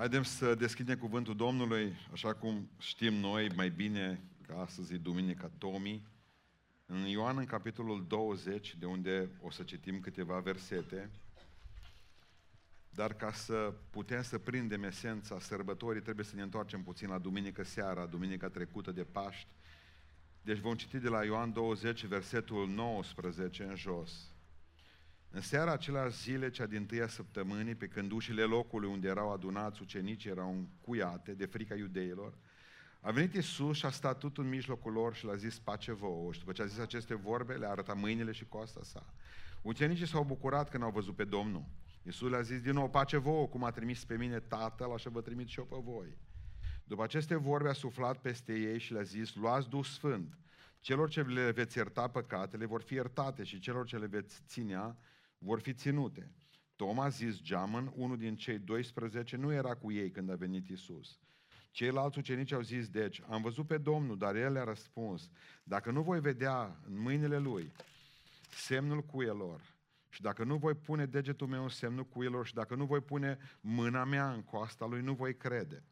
Haideți să deschidem cuvântul Domnului, așa cum știm noi mai bine, că astăzi e Duminica Tomii, în Ioan, în capitolul 20, de unde o să citim câteva versete, dar ca să putem să prindem esența sărbătorii, trebuie să ne întoarcem puțin la duminică seara, duminica trecută de Paști. Deci vom citi de la Ioan 20, versetul 19 în jos. În seara aceleași zile, cea din tâia săptămânii, pe când ușile locului unde erau adunați ucenicii erau încuiate de frica iudeilor, a venit Isus și a stat tot în mijlocul lor și le-a zis pace vouă. Și după ce a zis aceste vorbe, le-a arătat mâinile și coasta sa. Ucenicii s-au bucurat când au văzut pe Domnul. Isus le-a zis din nou, pace vouă, cum a trimis pe mine Tatăl, așa vă trimit și eu pe voi. După aceste vorbe a suflat peste ei și le-a zis, luați Duh Sfânt. Celor ce le veți ierta păcatele vor fi iertate și celor ce le veți ținea vor fi ținute. Toma a zis geamăn, unul din cei 12, nu era cu ei când a venit Isus. Ceilalți ucenici au zis, deci, am văzut pe Domnul, dar el le-a răspuns, dacă nu voi vedea în mâinile lui semnul cuielor și dacă nu voi pune degetul meu în semnul cuielor și dacă nu voi pune mâna mea în coasta lui, nu voi crede.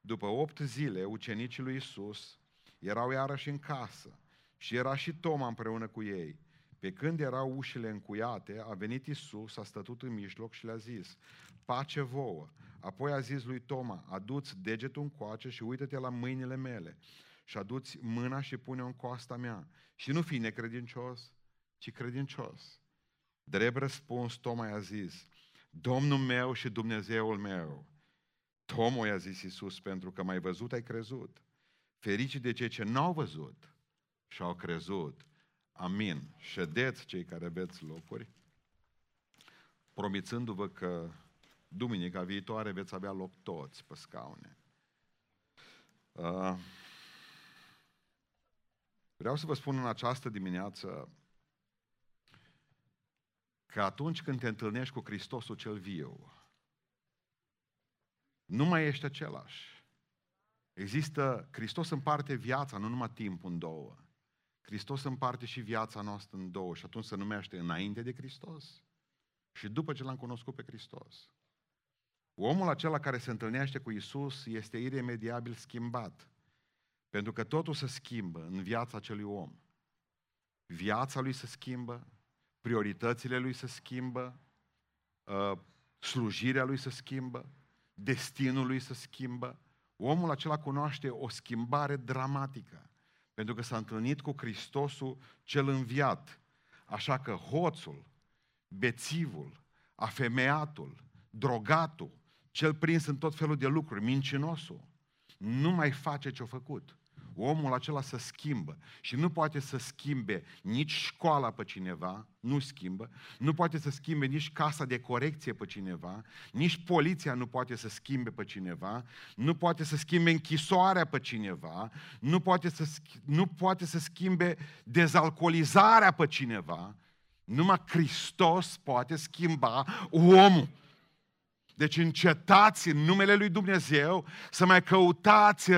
După opt zile, ucenicii lui Isus erau iarăși în casă și era și Toma împreună cu ei. Pe când erau ușile încuiate, a venit Isus, a stătut în mijloc și le-a zis, pace vouă. Apoi a zis lui Toma, aduți degetul în coace și uită-te la mâinile mele și aduți mâna și pune-o în coasta mea. Și nu fi necredincios, ci credincios. Drept răspuns, Toma i-a zis, Domnul meu și Dumnezeul meu. Toma i-a zis Iisus, pentru că mai văzut ai crezut. Fericii de cei ce n-au văzut și au crezut. Amin. Ședeți cei care aveți locuri, promițându-vă că duminica viitoare veți avea loc toți pe scaune. Uh, vreau să vă spun în această dimineață că atunci când te întâlnești cu Hristosul cel viu, nu mai ești același. Există, Hristos împarte viața, nu numai timpul în două. Hristos împarte și viața noastră în două și atunci se numește înainte de Hristos și după ce l-am cunoscut pe Hristos. Omul acela care se întâlnește cu Isus este iremediabil schimbat. Pentru că totul se schimbă în viața acelui om. Viața lui se schimbă, prioritățile lui se schimbă, uh, slujirea lui se schimbă, destinul lui se schimbă. Omul acela cunoaște o schimbare dramatică, pentru că s-a întâlnit cu Hristosul cel înviat. Așa că hoțul, bețivul, afemeatul, drogatul, cel prins în tot felul de lucruri, mincinosul, nu mai face ce-a făcut. Omul acela se schimbă. Și nu poate să schimbe nici școala pe cineva, nu schimbă, nu poate să schimbe nici casa de corecție pe cineva, nici poliția nu poate să schimbe pe cineva, nu poate să schimbe închisoarea pe cineva, nu poate să, nu poate să schimbe dezalcoolizarea pe cineva, numai Hristos poate schimba omul. Deci încetați în numele lui Dumnezeu să mai căutați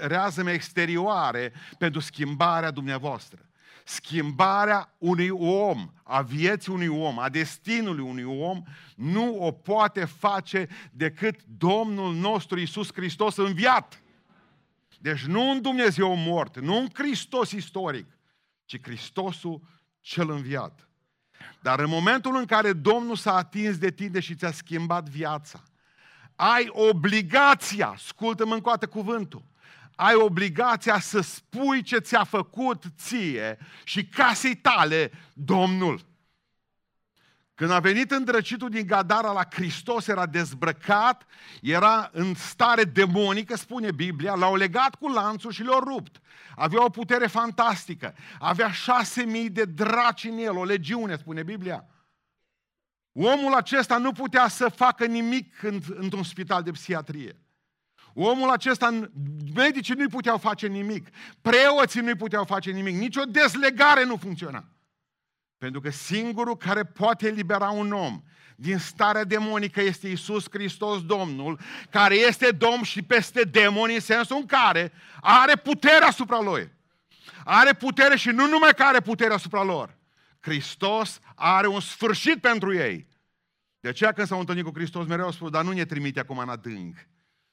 reazăme exterioare pentru schimbarea dumneavoastră. Schimbarea unui om, a vieții unui om, a destinului unui om, nu o poate face decât Domnul nostru Isus Hristos înviat. Deci nu un Dumnezeu mort, nu un Hristos istoric, ci Hristosul cel înviat. Dar în momentul în care Domnul s-a atins de tine și ți-a schimbat viața, ai obligația, ascultă-mă încoată cuvântul, ai obligația să spui ce ți-a făcut ție și casei tale Domnul. Când a venit îndrăcitul din Gadara la Hristos, era dezbrăcat, era în stare demonică, spune Biblia, l-au legat cu lanțul și le-au rupt. Avea o putere fantastică, avea șase mii de draci în el, o legiune, spune Biblia. Omul acesta nu putea să facă nimic în, într-un spital de psihiatrie. Omul acesta, medicii nu-i puteau face nimic, preoții nu-i puteau face nimic, nicio dezlegare nu funcționa. Pentru că singurul care poate elibera un om din starea demonică este Isus Hristos Domnul, care este Domn și peste demoni în sensul în care are putere asupra lui. Are putere și nu numai că are putere asupra lor. Hristos are un sfârșit pentru ei. De aceea când s-au întâlnit cu Hristos mereu au spus, dar nu ne trimite acum în adânc,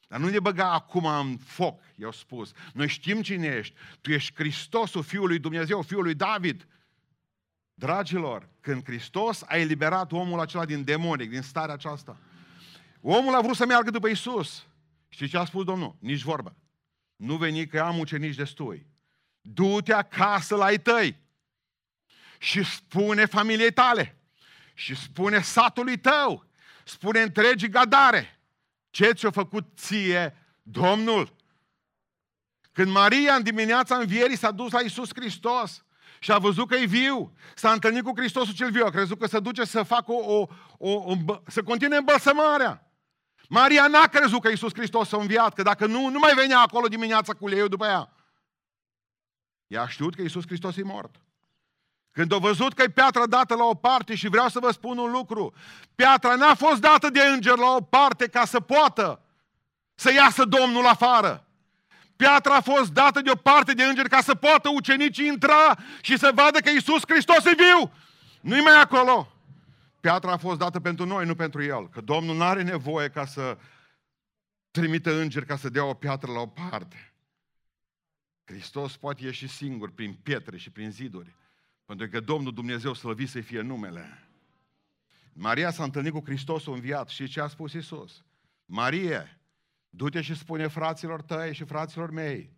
Dar nu ne băga acum în foc, i-au spus. Noi știm cine ești. Tu ești Hristosul, Fiul lui Dumnezeu, Fiul lui David. Dragilor, când Hristos a eliberat omul acela din demonic, din starea aceasta, omul a vrut să meargă după Isus. Știți ce a spus Domnul? Nici vorbă. Nu veni că am ucenici destui. Du-te acasă la ai tăi și spune familiei tale și spune satului tău, spune întregii gadare ce ți-a făcut ție Domnul. Când Maria în dimineața învierii s-a dus la Isus Hristos și a văzut că e viu, s-a întâlnit cu Hristosul cel viu, a crezut că se duce să facă o, o, o, o să continue îmbălsămarea. Maria n-a crezut că Iisus Hristos s-a înviat, că dacă nu, nu mai venea acolo dimineața cu uleiul după ea. Ea a știut că Iisus Hristos e mort. Când a văzut că e piatra dată la o parte și vreau să vă spun un lucru, piatra n-a fost dată de înger la o parte ca să poată să iasă Domnul afară. Piatra a fost dată de o parte de înger ca să poată ucenicii intra și să vadă că Iisus Hristos e viu. Nu-i mai acolo. Piatra a fost dată pentru noi, nu pentru el. Că Domnul nu are nevoie ca să trimită îngeri ca să dea o piatră la o parte. Hristos poate ieși singur prin pietre și prin ziduri. Pentru că Domnul Dumnezeu slăvit să fie numele. Maria s-a întâlnit cu Hristos înviat și ce a spus Isus? Marie, du-te și spune fraților tăi și fraților mei.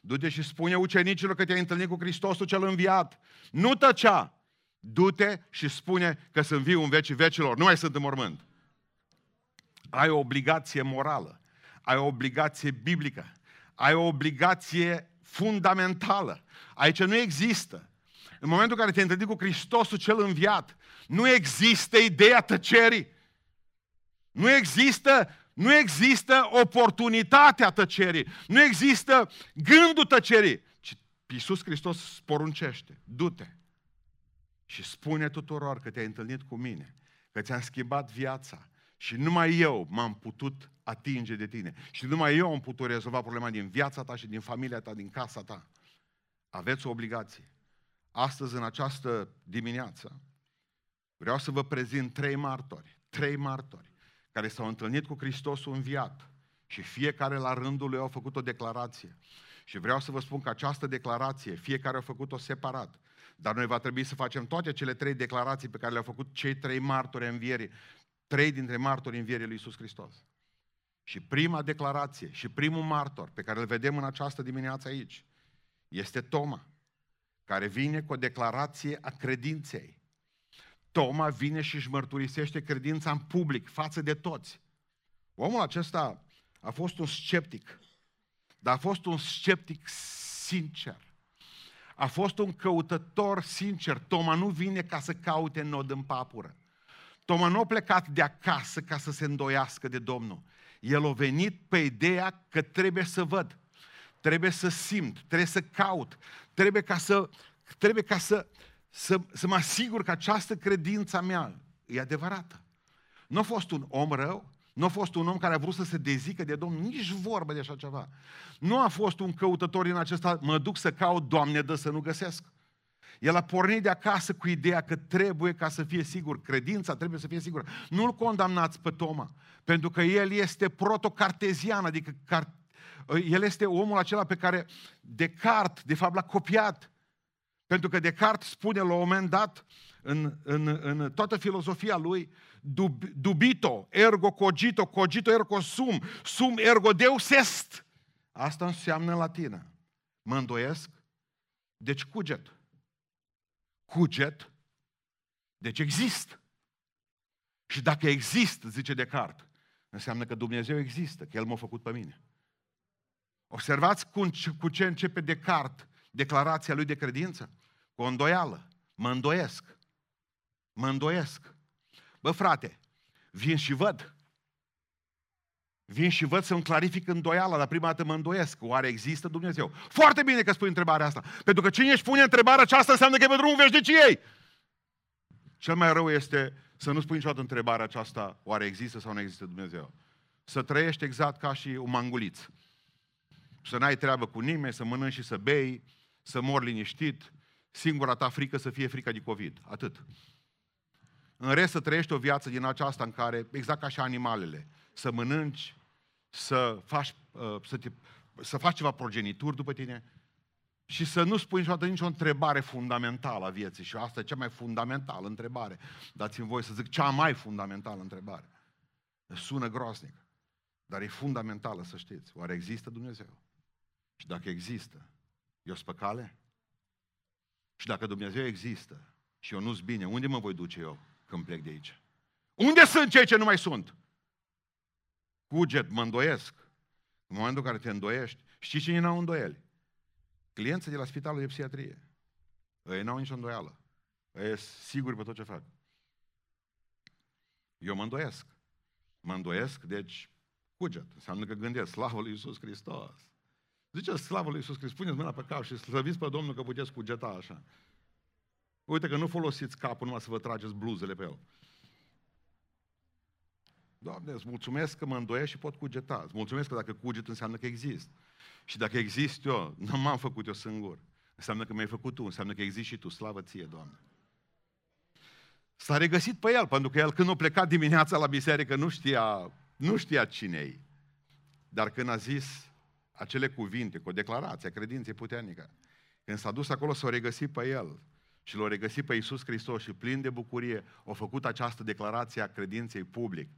Du-te și spune ucenicilor că te-ai întâlnit cu Hristosul cel înviat. Nu tăcea, du-te și spune că sunt viu în vecii vecilor, nu mai sunt în mormânt. Ai o obligație morală, ai o obligație biblică, ai o obligație fundamentală. Aici nu există. În momentul în care te-ai întâlnit cu Hristosul cel înviat, nu există ideea tăcerii. Nu există, nu există oportunitatea tăcerii. Nu există gândul tăcerii. Ci Iisus Hristos poruncește. Du-te și spune tuturor că te-ai întâlnit cu mine, că ți-am schimbat viața și numai eu m-am putut atinge de tine și numai eu am putut rezolva problema din viața ta și din familia ta, din casa ta. Aveți o obligație. Astăzi, în această dimineață, vreau să vă prezint trei martori, trei martori care s-au întâlnit cu Hristosul înviat și fiecare la rândul lui au făcut o declarație. Și vreau să vă spun că această declarație, fiecare a făcut-o separat, dar noi va trebui să facem toate cele trei declarații pe care le-au făcut cei trei martori învierii, trei dintre martorii învierii lui Iisus Hristos. Și prima declarație și primul martor pe care îl vedem în această dimineață aici este Toma, care vine cu o declarație a credinței. Toma vine și își mărturisește credința în public, față de toți. Omul acesta a fost un sceptic, dar a fost un sceptic sincer. A fost un căutător sincer. Toma nu vine ca să caute nod în papură. Toma nu a plecat de acasă ca să se îndoiască de Domnul. El a venit pe ideea că trebuie să văd, trebuie să simt, trebuie să caut, trebuie ca să, trebuie ca să, să, să mă asigur că această credință a mea e adevărată. Nu a fost un om rău, nu a fost un om care a vrut să se dezică de Domnul, nici vorbă de așa ceva. Nu a fost un căutător în acesta, mă duc să caut, Doamne, dă să nu găsesc. El a pornit de acasă cu ideea că trebuie ca să fie sigur, credința trebuie să fie sigură. Nu-l condamnați pe Toma, pentru că el este protocartezian, adică car... el este omul acela pe care Descartes, de fapt, l-a copiat. Pentru că Descartes spune la un moment dat, în, în, în toată filozofia lui, dub, dubito, ergo cogito, cogito ergo sum, sum ergo deus est. Asta înseamnă în latină. Mă îndoiesc, deci cuget. Cuget, deci există. Și dacă există, zice Descartes, înseamnă că Dumnezeu există, că El m-a făcut pe mine. Observați cu ce începe Descartes declarația lui de credință? Cu o îndoială. Mă îndoiesc. Mă îndoiesc. Bă, frate, vin și văd. Vin și văd să-mi clarific îndoiala, dar prima dată mă îndoiesc. Oare există Dumnezeu? Foarte bine că spui întrebarea asta. Pentru că cine își pune întrebarea aceasta înseamnă că e pe drumul veșniciei. Cel mai rău este să nu spui niciodată întrebarea aceasta, oare există sau nu există Dumnezeu. Să trăiești exact ca și un manguliț. Să n-ai treabă cu nimeni, să mănânci și să bei, să mor liniștit, singura ta frică să fie frica de COVID. Atât. În rest să trăiești o viață din aceasta în care, exact ca și animalele, să mănânci, să faci, uh, să, te, să faci ceva progenituri după tine și să nu spui niciodată nicio întrebare fundamentală a vieții. Și asta e cea mai fundamentală întrebare. Dați-mi voi să zic cea mai fundamentală întrebare. Sună groaznic, dar e fundamentală să știți. Oare există Dumnezeu? Și dacă există, eu sunt pe cale? Și dacă Dumnezeu există și eu nu-s bine, unde mă voi duce eu când plec de aici? Unde sunt cei ce nu mai sunt? Cuget, mă îndoiesc. În momentul în care te îndoiești, știi cine n-au îndoieli? Clienții de la spitalul de psihiatrie. Ei n-au nicio îndoială. Ei siguri pe tot ce fac. Eu mă îndoiesc. Mă îndoiesc, deci cuget. Înseamnă că gândesc, slavă lui Iisus Hristos. Zice, slavă lui Iisus Hristos, puneți mâna pe cap și slăviți pe Domnul că puteți cugeta așa. Uite că nu folosiți capul numai să vă trageți bluzele pe el. Doamne, îți mulțumesc că mă îndoiesc și pot cugeta. Îți mulțumesc că dacă cuget înseamnă că exist. Și dacă exist eu, nu m-am făcut eu singur. Înseamnă că mi-ai făcut tu, înseamnă că existi și tu. Slavă ție, Doamne. S-a regăsit pe el, pentru că el când a plecat dimineața la biserică nu știa, nu știa cine e. Dar când a zis acele cuvinte, cu o declarație a credinței puternică, când s-a dus acolo s-a regăsit pe el și l-a regăsit pe Iisus Hristos și plin de bucurie a făcut această declarație a credinței public.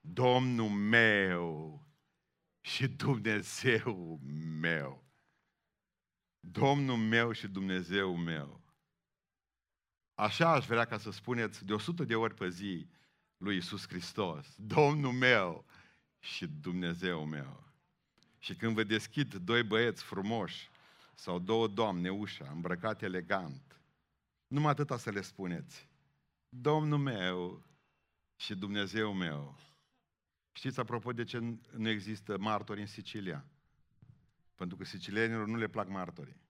Domnul meu și Dumnezeu meu. Domnul meu și Dumnezeu meu. Așa aș vrea ca să spuneți de 100 de ori pe zi lui Isus Hristos, Domnul meu și Dumnezeu meu. Și când vă deschid doi băieți frumoși sau două doamne ușa, îmbrăcate elegant, numai atâta să le spuneți. Domnul meu și Dumnezeu meu. Știți, apropo, de ce nu există martori în Sicilia? Pentru că sicilienilor nu le plac martorii.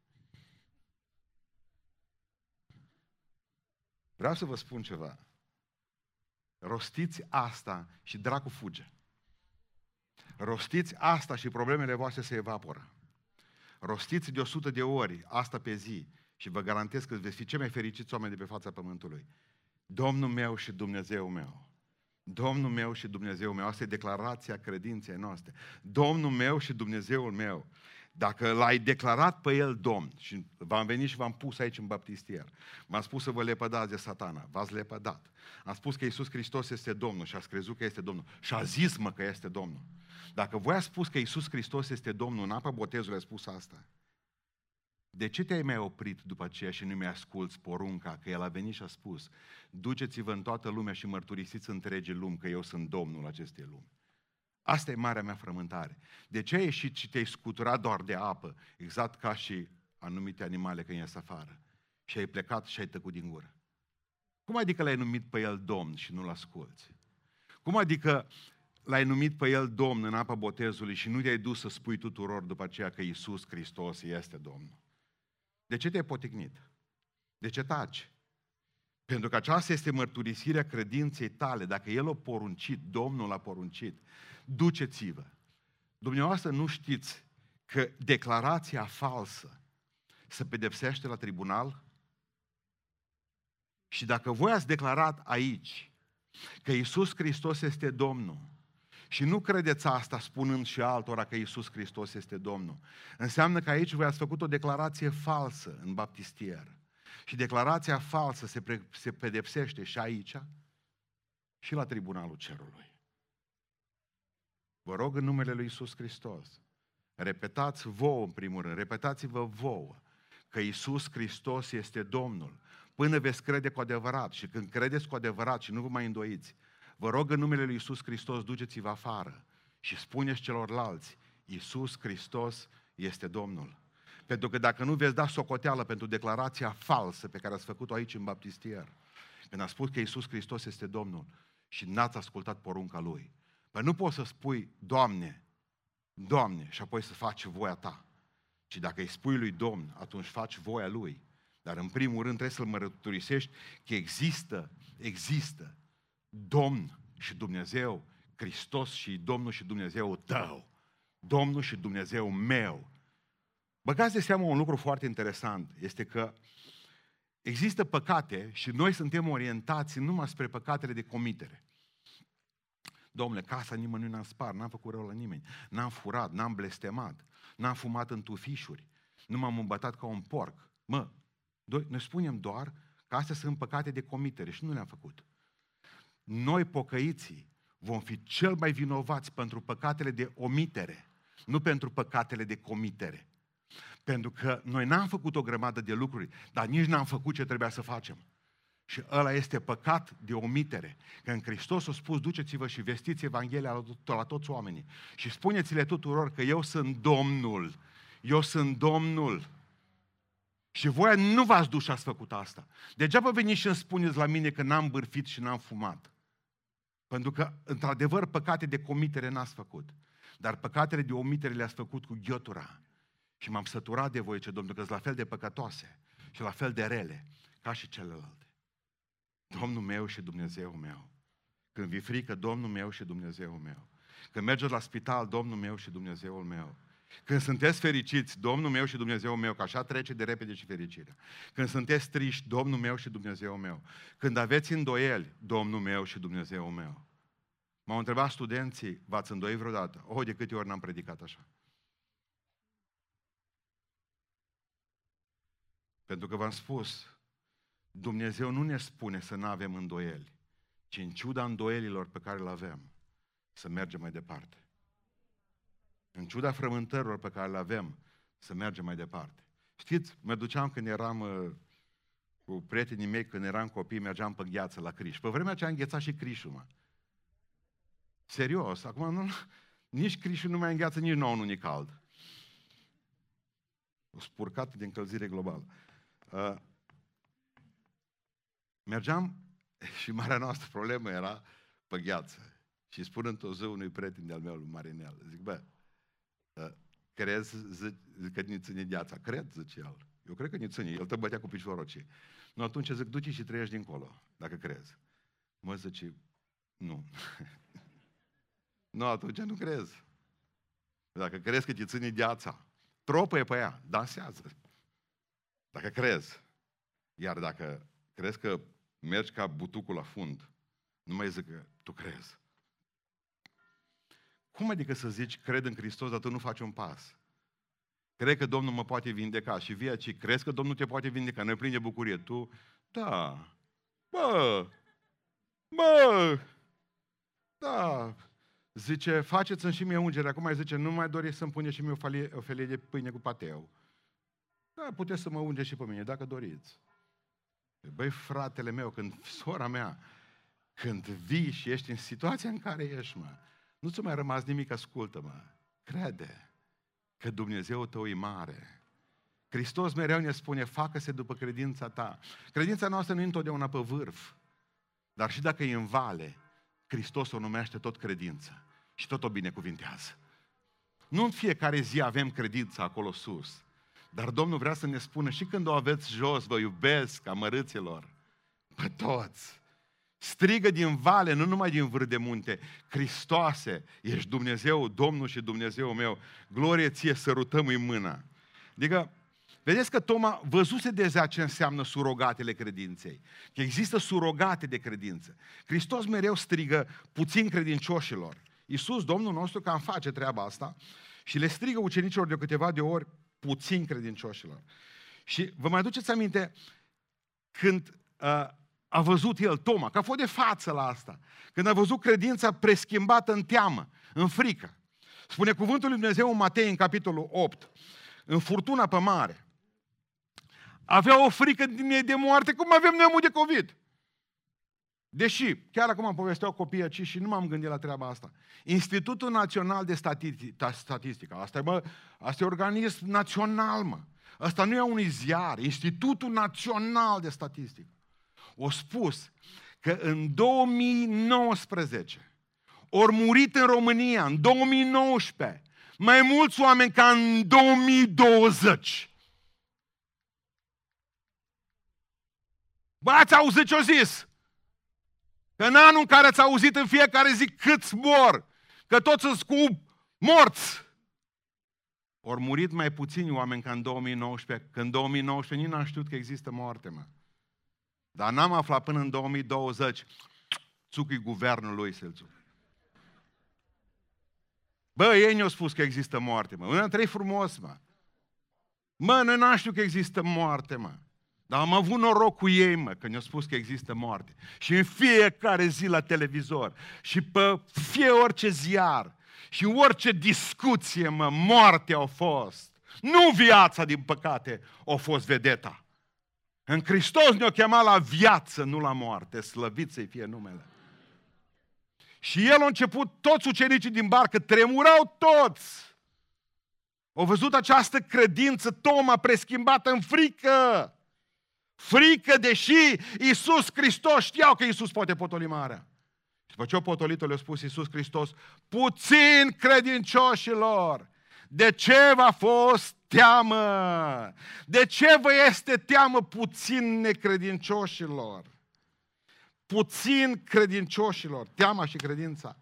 Vreau să vă spun ceva. Rostiți asta și dracu fuge. Rostiți asta și problemele voastre se evaporă. Rostiți de 100 de ori asta pe zi și vă garantez că veți fi cei mai fericiți oameni de pe fața pământului. Domnul meu și Dumnezeu meu. Domnul meu și Dumnezeu meu. Asta e declarația credinței noastre. Domnul meu și Dumnezeul meu. Dacă l-ai declarat pe el Domn, și v-am venit și v-am pus aici în baptistier, m-am spus să vă lepădați de satana, v-ați lepădat. Am spus că Iisus Hristos este Domnul și ați crezut că este Domnul. Și a zis mă că este Domnul. Dacă voi ați spus că Iisus Hristos este Domnul, în apă botezului a spus asta. De ce te-ai mai oprit după aceea și nu mi asculți porunca? Că El a venit și a spus, duceți-vă în toată lumea și mărturisiți întregi lumi că eu sunt Domnul acestei lumi. Asta e marea mea frământare. De ce ai ieșit și te-ai scuturat doar de apă, exact ca și anumite animale când ies afară? Și ai plecat și ai tăcut din gură. Cum adică l-ai numit pe el Domn și nu-l asculți? Cum adică l-ai numit pe el Domn în apa botezului și nu te-ai dus să spui tuturor după aceea că Iisus Hristos este Domnul? De ce te-ai poticnit? De ce taci? Pentru că aceasta este mărturisirea credinței tale. Dacă El a poruncit, Domnul a poruncit, duceți-vă. Dumneavoastră nu știți că declarația falsă se pedepsește la tribunal? Și dacă voi ați declarat aici că Isus Hristos este Domnul și nu credeți asta spunând și altora că Isus Hristos este Domnul, înseamnă că aici voi ați făcut o declarație falsă în baptistier. Și declarația falsă se, pre- se pedepsește și aici și la tribunalul cerului. Vă rog în numele Lui Isus Hristos, repetați vouă în primul rând, repetați-vă vouă că Isus Hristos este Domnul, până veți crede cu adevărat și când credeți cu adevărat și nu vă mai îndoiți, vă rog în numele Lui Isus Hristos, duceți-vă afară și spuneți celorlalți, Isus Hristos este Domnul. Pentru că dacă nu veți da socoteală pentru declarația falsă pe care ați făcut-o aici în baptistier, când a spus că Isus Hristos este Domnul și n-ați ascultat porunca Lui, Păi nu poți să spui, Doamne, Doamne, și apoi să faci voia ta. Ci dacă îi spui lui Domn, atunci faci voia lui. Dar în primul rând trebuie să-L mărturisești că există, există Domn și Dumnezeu, Hristos și Domnul și Dumnezeu tău. Domnul și Dumnezeu meu. Băgați de seamă un lucru foarte interesant, este că există păcate și noi suntem orientați numai spre păcatele de comitere. Domnule, casa nimănui n-am spart, n-am făcut rău la nimeni, n-am furat, n-am blestemat, n-am fumat în tufișuri, nu m-am îmbătat ca un porc. Mă, noi spunem doar că astea sunt păcate de comitere și nu le-am făcut. Noi, pocăiții, vom fi cel mai vinovați pentru păcatele de omitere, nu pentru păcatele de comitere. Pentru că noi n-am făcut o grămadă de lucruri, dar nici n-am făcut ce trebuia să facem. Și ăla este păcat de omitere. Că în Hristos a spus, duceți-vă și vestiți Evanghelia la, la toți oamenii. Și spuneți-le tuturor că eu sunt Domnul. Eu sunt Domnul. Și voi nu v-ați dus și ați făcut asta. Degeaba veniți și îmi spuneți la mine că n-am bârfit și n-am fumat. Pentru că, într-adevăr, păcate de comitere n-ați făcut. Dar păcatele de omitere le-ați făcut cu ghiotura. Și m-am săturat de voi, ce Domnul, că sunt la fel de păcătoase și la fel de rele ca și celelalte. Domnul meu și Dumnezeu meu. Când vi frică, Domnul meu și Dumnezeu meu. Când mergeți la spital, Domnul meu și Dumnezeul meu. Când sunteți fericiți, Domnul meu și Dumnezeu meu, că așa trece de repede și fericirea. Când sunteți triști, Domnul meu și Dumnezeu meu. Când aveți îndoieli, Domnul meu și Dumnezeu meu. M-au întrebat studenții, v-ați îndoit vreodată? O, de câte ori n-am predicat așa. Pentru că v-am spus, Dumnezeu nu ne spune să nu avem îndoieli, ci în ciuda îndoielilor pe care le avem, să mergem mai departe. În ciuda frământărilor pe care le avem, să mergem mai departe. Știți, mă duceam când eram uh, cu prietenii mei, când eram copii, mergeam pe gheață la Criș. Pe vremea aceea am înghețat și Crișul, mă. Serios, acum nu, nici Crișul nu mai îngheață, nici nou nu e cald. O spurcat de încălzire globală. Uh, mergeam și marea noastră problemă era pe gheață. Și spun într-o zi unui prieten de-al meu, lui Marinel, zic, bă, uh, crezi zic, că ne ține gheața? Cred, zice el. Eu cred că ne ține. El te bătea cu piciorul ce. Nu, atunci zic, du și trăiești dincolo, dacă crezi. Mă zice, nu. nu, atunci nu crezi. Dacă crezi că te ține gheața, tropă e pe ea, dansează. Dacă crezi. Iar dacă crezi că mergi ca butucul la fund, nu mai zic că tu crezi. Cum adică să zici, cred în Hristos, dar tu nu faci un pas? Cred că Domnul mă poate vindeca și vii aici, crezi că Domnul te poate vindeca, noi plin de bucurie. Tu, da, bă, bă, da, zice, faceți-mi și mie ungere. Acum mai zice, nu mai doriți să-mi puneți și mie o felie, o felie de pâine cu pateu. Da, puteți să mă ungeți și pe mine, dacă doriți. Băi, fratele meu, când sora mea, când vii și ești în situația în care ești, mă, nu ți-a mai rămas nimic, ascultă-mă. Crede că Dumnezeu tău e mare. Hristos mereu ne spune, facă-se după credința ta. Credința noastră nu e întotdeauna pe vârf, dar și dacă e în vale, Hristos o numește tot credință și tot o binecuvintează. Nu în fiecare zi avem credința acolo sus, dar Domnul vrea să ne spună și când o aveți jos, vă iubesc, amărâților, pe toți. Strigă din vale, nu numai din vârf de munte. Hristoase, ești Dumnezeu, Domnul și Dumnezeu meu. Glorie ție, sărutăm în mâna. Adică, vedeți că Toma văzuse deja ce înseamnă surogatele credinței. Că există surogate de credință. Hristos mereu strigă puțin credincioșilor. Iisus, Domnul nostru, cam face treaba asta și le strigă ucenicilor de câteva de ori puțin credincioșilor. Și vă mai aduceți aminte când uh, a văzut el, Toma, că a fost de față la asta, când a văzut credința preschimbată în teamă, în frică. Spune cuvântul lui Dumnezeu în Matei, în capitolul 8, în furtuna pe mare. Avea o frică de moarte, cum avem noi de COVID. Deși, chiar acum am povesteau copiii aici și nu m-am gândit la treaba asta. Institutul Național de Statistică, asta e, mă, asta e organism național, mă. Asta nu e un ziar, Institutul Național de Statistică. O spus că în 2019 ori murit în România, în 2019, mai mulți oameni ca în 2020. Bă, ați auzit ce-o zis? Că în anul în care ați auzit în fiecare zi câți mor, că toți sunt cu morți. Ori murit mai puțini oameni ca în 2019, că în 2019 nici n-am știut că există moarte, mă. Dar n-am aflat până în 2020, țucui guvernul lui să-l Bă, ei ne-au spus că există moarte, mă. Una trei frumos, mă. Mă, noi n-am știut că există moarte, mă. Dar am avut noroc cu ei, mă, că ne-au spus că există moarte. Și în fiecare zi la televizor și pe fie orice ziar și în orice discuție, mă, moarte au fost. Nu viața, din păcate, a fost vedeta. În Hristos ne-a chemat la viață, nu la moarte. Slăvit să-i fie numele. Și el a început, toți ucenicii din barcă tremurau toți. Au văzut această credință, Toma, preschimbată în frică. Frică, deși Iisus Hristos știau că Iisus poate potoli marea. Și după ce au potolit le-a spus Iisus Hristos, puțin credincioșilor, de ce v-a fost teamă? De ce vă este teamă puțin necredincioșilor? Puțin credincioșilor, teama și credința.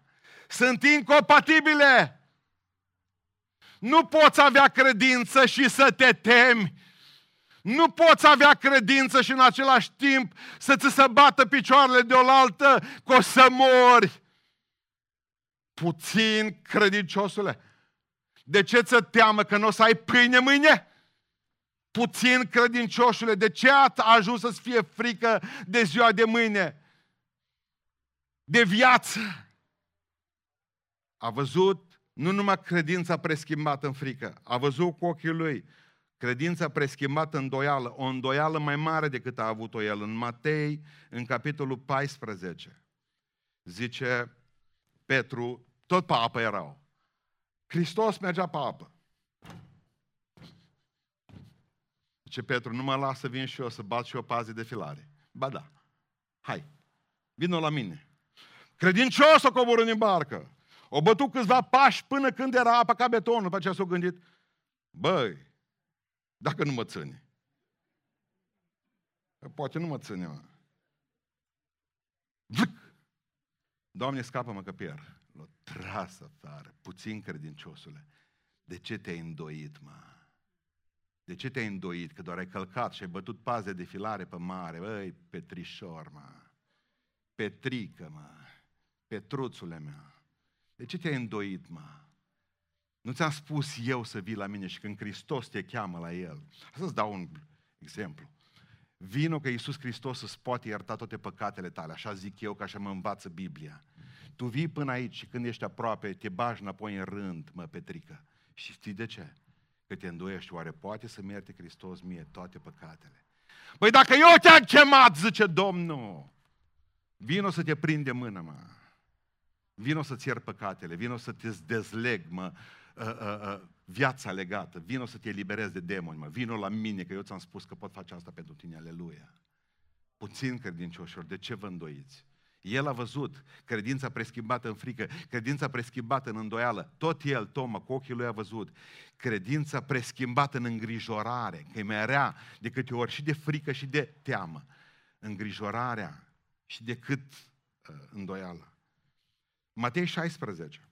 Sunt incompatibile. Nu poți avea credință și să te temi. Nu poți avea credință și în același timp să ți se bată picioarele de oaltă că o să mori. Puțin credinciosule. De ce ți teamă că nu o să ai pâine mâine? Puțin credincioșule, de ce a ajuns să-ți fie frică de ziua de mâine? De viață. A văzut nu numai credința preschimbată în frică, a văzut cu ochii lui credința preschimbată în doială, o îndoială mai mare decât a avut-o el. În Matei, în capitolul 14, zice Petru, tot pe apă erau. Hristos mergea pe apă. Ce Petru, nu mă lasă, vin și eu să bat și o pază de filare. Ba da, hai, vină la mine. Credincios o coboră în barcă. O bătut câțiva pași până când era apa ca betonul. După aceea s-a gândit, băi, dacă nu mă ține. Poate nu mă ține, mă. Doamne, scapă-mă că pierd. L-a tras afară, puțin credinciosule. De ce te-ai îndoit, mă? De ce te-ai îndoit? Că doar ai călcat și ai bătut paze de filare pe mare. Băi, Petrișor, mă. Petrică, mă. Petruțule meu. De ce te-ai îndoit, mă? Nu ți-am spus eu să vii la mine și când Hristos te cheamă la El. Să-ți dau un exemplu. Vino că Iisus Hristos îți poate ierta toate păcatele tale, așa zic eu, că așa mă învață Biblia. Tu vii până aici și când ești aproape, te bagi înapoi în rând, mă, Petrică. Și știi de ce? Că te îndoiești, oare poate să-mi ierte Hristos mie toate păcatele? Păi dacă eu te-am chemat, zice Domnul, vino să te prinde mână, mă. Vino să-ți iert păcatele, vino să te dezleg, mă, uh, uh, uh, viața legată, vino să te eliberezi de demoni, mă, vino la mine, că eu ți-am spus că pot face asta pentru tine, aleluia. Puțin credincioșilor, de ce vă îndoiți? El a văzut credința preschimbată în frică, credința preschimbată în îndoială. Tot el, Toma, cu ochii lui a văzut credința preschimbată în îngrijorare, că e mai rea de câte ori și de frică și de teamă. Îngrijorarea și decât uh, îndoială. Matei 16.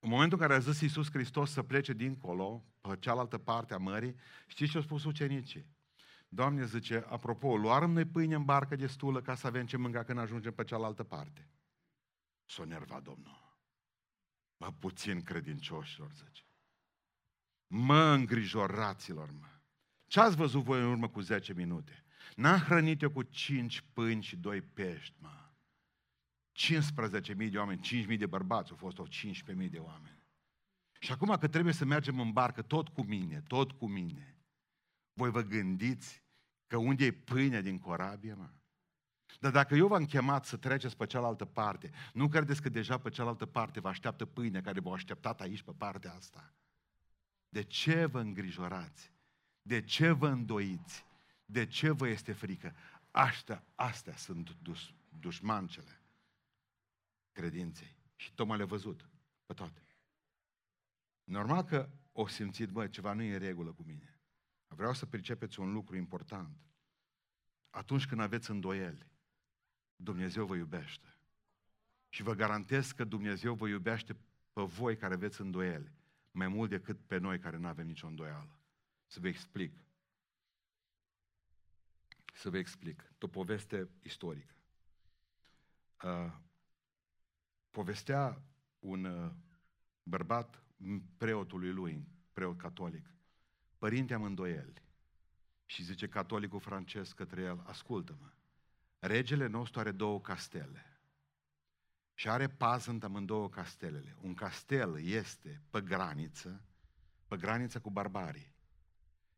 În momentul în care a zis Iisus Hristos să plece dincolo, pe cealaltă parte a mării, știți ce au spus ucenicii? Doamne, zice, apropo, luarăm noi pâine în barcă destulă ca să avem ce mânca când ajungem pe cealaltă parte. S-o nerva Domnul. Mă, puțin credincioșilor, zice. Mă, îngrijoraților, mă. Ce ați văzut voi în urmă cu 10 minute? N-am hrănit eu cu 5 pâini și 2 pești, mă. 15.000 de oameni, 5.000 de bărbați, au fost o 15.000 de oameni. Și acum că trebuie să mergem în barcă tot cu mine, tot cu mine, voi vă gândiți că unde e pâinea din corabie, mă? Dar dacă eu v-am chemat să treceți pe cealaltă parte, nu credeți că deja pe cealaltă parte vă așteaptă pâine care v-a așteptat aici pe partea asta? De ce vă îngrijorați? De ce vă îndoiți? De ce vă este frică? Astea, astea sunt dus, dușmancele credinței. Și tocmai le-a văzut pe toate. Normal că o simțit, bă, ceva nu e în regulă cu mine. Vreau să pricepeți un lucru important. Atunci când aveți îndoieli, Dumnezeu vă iubește. Și vă garantez că Dumnezeu vă iubește pe voi care aveți îndoieli, mai mult decât pe noi care nu avem nicio îndoială. Să vă explic. Să vă explic. O poveste istorică. Uh, povestea un uh, bărbat preotului lui, preot catolic. Părinte, am îndoieli. Și zice catolicul francez către el, ascultă-mă, regele nostru are două castele. Și are pază în amândouă castelele. Un castel este pe graniță, pe graniță cu barbarii.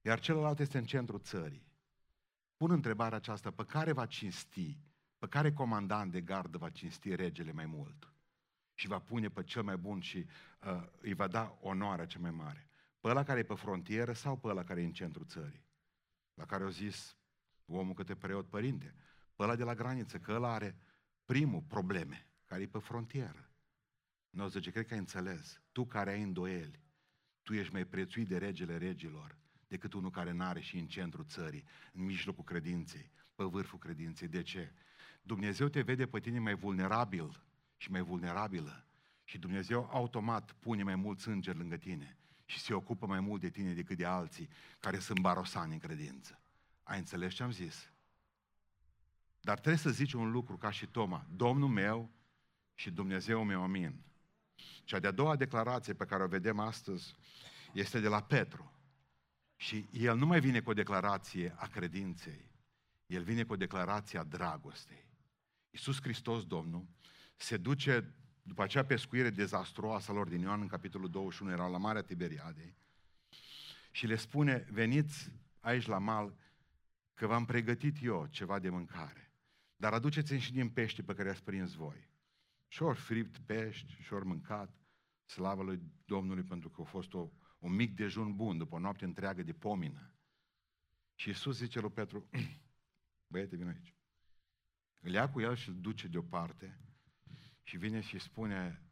Iar celălalt este în centrul țării. Pun întrebarea aceasta, pe care va cinsti, pe care comandant de gardă va cinsti regele mai mult? Și va pune pe cel mai bun și uh, îi va da onoarea cea mai mare. Pe ăla care e pe frontieră sau pe ăla care e în centrul țării? La care au zis omul câte preot părinte, pe ăla de la graniță, că ăla are primul probleme, care e pe frontieră. Nu o zice, cred că ai înțeles, tu care ai îndoieli, tu ești mai prețuit de regele regilor decât unul care n-are și în centrul țării, în mijlocul credinței, pe vârful credinței. De ce? Dumnezeu te vede pe tine mai vulnerabil și mai vulnerabilă și Dumnezeu automat pune mai mulți îngeri lângă tine și se ocupă mai mult de tine decât de alții care sunt barosani în credință. Ai înțeles ce am zis? Dar trebuie să zici un lucru ca și Toma. Domnul meu și Dumnezeu meu, amin. Cea de-a doua declarație pe care o vedem astăzi este de la Petru. Și el nu mai vine cu o declarație a credinței, el vine cu o declarație a dragostei. Iisus Hristos, Domnul, se duce după acea pescuire dezastruoasă lor din Ioan în capitolul 21, era la Marea Tiberiadei, și le spune, veniți aici la mal, că v-am pregătit eu ceva de mâncare, dar aduceți-mi și din pește pe care ați prins voi. Și ori fript pești, și ori mâncat, slavă lui Domnului pentru că a fost o, un mic dejun bun după o noapte întreagă de pomină. Și Iisus zice lui Petru, băiete, vin aici. Îl ia cu el și îl duce deoparte și vine și spune,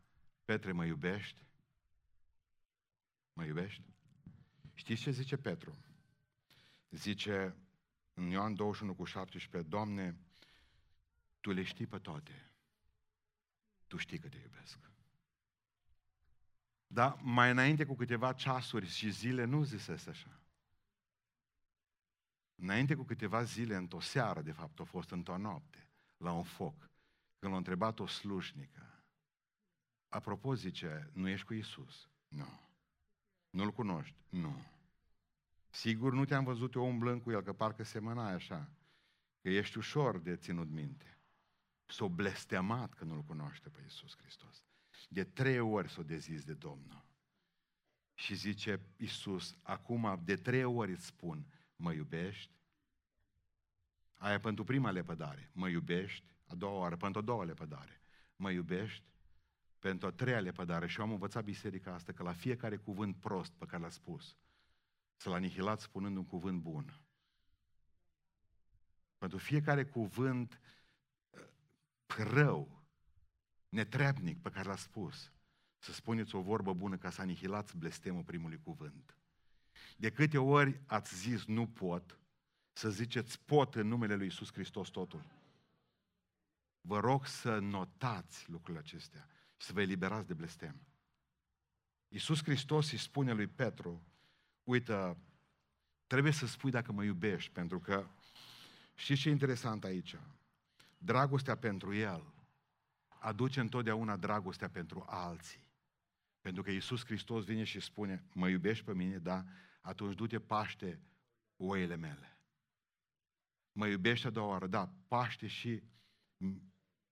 Petre, mă iubești? Mă iubești? Știți ce zice Petru? Zice în Ioan 21 cu 17, Doamne, Tu le știi pe toate. Tu știi că te iubesc. Dar mai înainte cu câteva ceasuri și zile nu zisese așa. Înainte cu câteva zile, într-o seară, de fapt, a fost într-o noapte, la un foc, când l-a întrebat o slujnică, apropo, zice, nu ești cu Isus? Nu. Nu-L cunoști? Nu. Sigur nu te-am văzut eu umblând cu El, că parcă semănai așa, că ești ușor de ținut minte. S-o blestemat că nu-L cunoaște pe Iisus Hristos. De trei ori s-o dezis de Domnul. Și zice Iisus, acum de trei ori îți spun, mă iubești? Aia pentru prima lepădare, mă iubești? A doua oară, pentru a doua lepădare, mă iubești? Pentru a treia lepădare. Și eu am învățat biserica asta că la fiecare cuvânt prost pe care l-a spus, să-l anihilați spunând un cuvânt bun. Pentru fiecare cuvânt rău, netrebnic pe care l-a spus, să spuneți o vorbă bună ca să anihilați blestemul primului cuvânt. De câte ori ați zis nu pot, să ziceți pot în numele lui Isus Hristos totul. Vă rog să notați lucrurile acestea și să vă eliberați de blestem. Iisus Hristos îi spune lui Petru, uite, trebuie să spui dacă mă iubești, pentru că știți ce e interesant aici? Dragostea pentru El aduce întotdeauna dragostea pentru alții. Pentru că Iisus Hristos vine și spune, mă iubești pe mine, da? Atunci du-te paște oile mele. Mă iubești a doua oară, da, paște și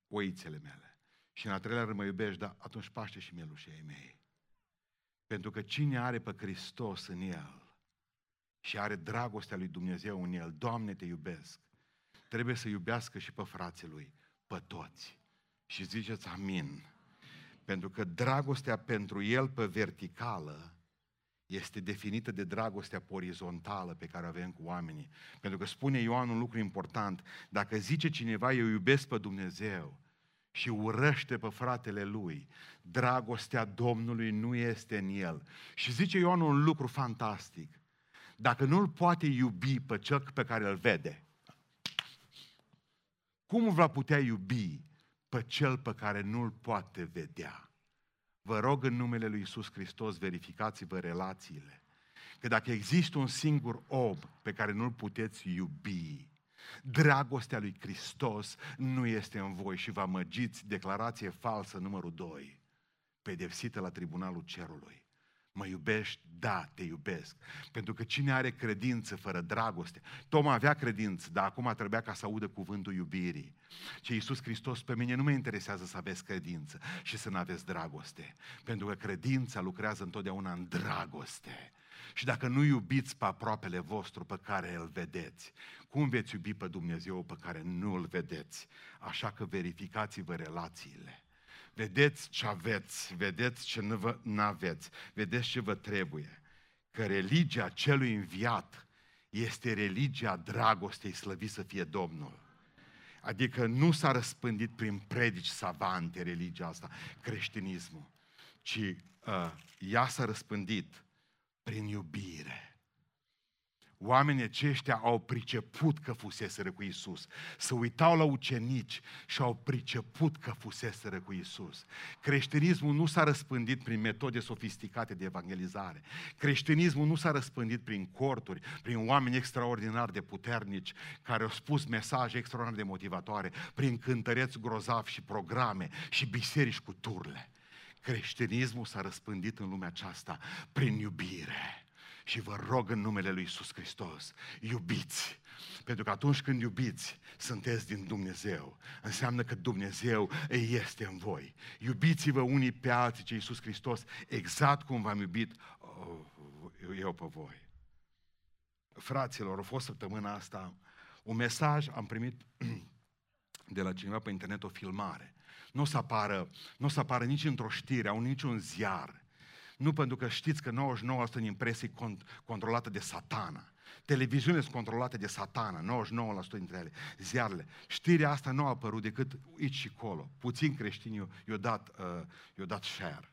oițele mele. Și în a treilea rând mă iubești, da, atunci paște și mielușii mei. Pentru că cine are pe Hristos în el și are dragostea lui Dumnezeu în el, Doamne, te iubesc, trebuie să iubească și pe frații lui, pe toți. Și ziceți amin. Pentru că dragostea pentru el pe verticală este definită de dragostea orizontală pe care o avem cu oamenii. Pentru că spune Ioan un lucru important. Dacă zice cineva, eu iubesc pe Dumnezeu și urăște pe fratele lui, dragostea Domnului nu este în el. Și zice Ioan un lucru fantastic. Dacă nu-l poate iubi pe cel pe care îl vede, cum va putea iubi pe cel pe care nu-l poate vedea? Vă rog în numele lui Isus Hristos, verificați-vă relațiile. Că dacă există un singur om pe care nu-l puteți iubi, dragostea lui Hristos nu este în voi și vă amăgiți declarație falsă numărul 2. pedepsită la tribunalul cerului. Mă iubești? Da, te iubesc. Pentru că cine are credință fără dragoste? Toma avea credință, dar acum trebuia ca să audă cuvântul iubirii. Ce Iisus Hristos, pe mine nu mă interesează să aveți credință și să nu aveți dragoste. Pentru că credința lucrează întotdeauna în dragoste. Și dacă nu iubiți pe aproapele vostru pe care îl vedeți, cum veți iubi pe Dumnezeu pe care nu îl vedeți? Așa că verificați-vă relațiile. Vedeți ce aveți, vedeți ce nu aveți, vedeți ce vă trebuie. Că religia celui înviat este religia dragostei, slăvit să fie Domnul. Adică nu s-a răspândit prin predici savante religia asta, creștinismul, ci uh, ea s-a răspândit prin iubire. Oamenii aceștia au priceput că fuseseră cu Isus. Să uitau la ucenici și au priceput că fuseseră cu Isus. Creștinismul nu s-a răspândit prin metode sofisticate de evangelizare. Creștinismul nu s-a răspândit prin corturi, prin oameni extraordinar de puternici care au spus mesaje extraordinar de motivatoare, prin cântăreți grozavi și programe și biserici cu turle. Creștinismul s-a răspândit în lumea aceasta prin iubire și vă rog în numele Lui Iisus Hristos, iubiți. Pentru că atunci când iubiți, sunteți din Dumnezeu. Înseamnă că Dumnezeu este în voi. Iubiți-vă unii pe alții, ce Iisus Hristos, exact cum v-am iubit oh, eu pe voi. Fraților, a fost săptămâna asta un mesaj, am primit de la cineva pe internet o filmare. Nu o să apară, nu o să apară nici într-o știre, au niciun ziar. Nu pentru că știți că 99% din presă e controlată de satana. Televiziunile sunt controlate de satana, 99% dintre ele, ziarele. Știrea asta nu a apărut decât aici și acolo. Puțin creștini i-au dat, uh, i-au dat share.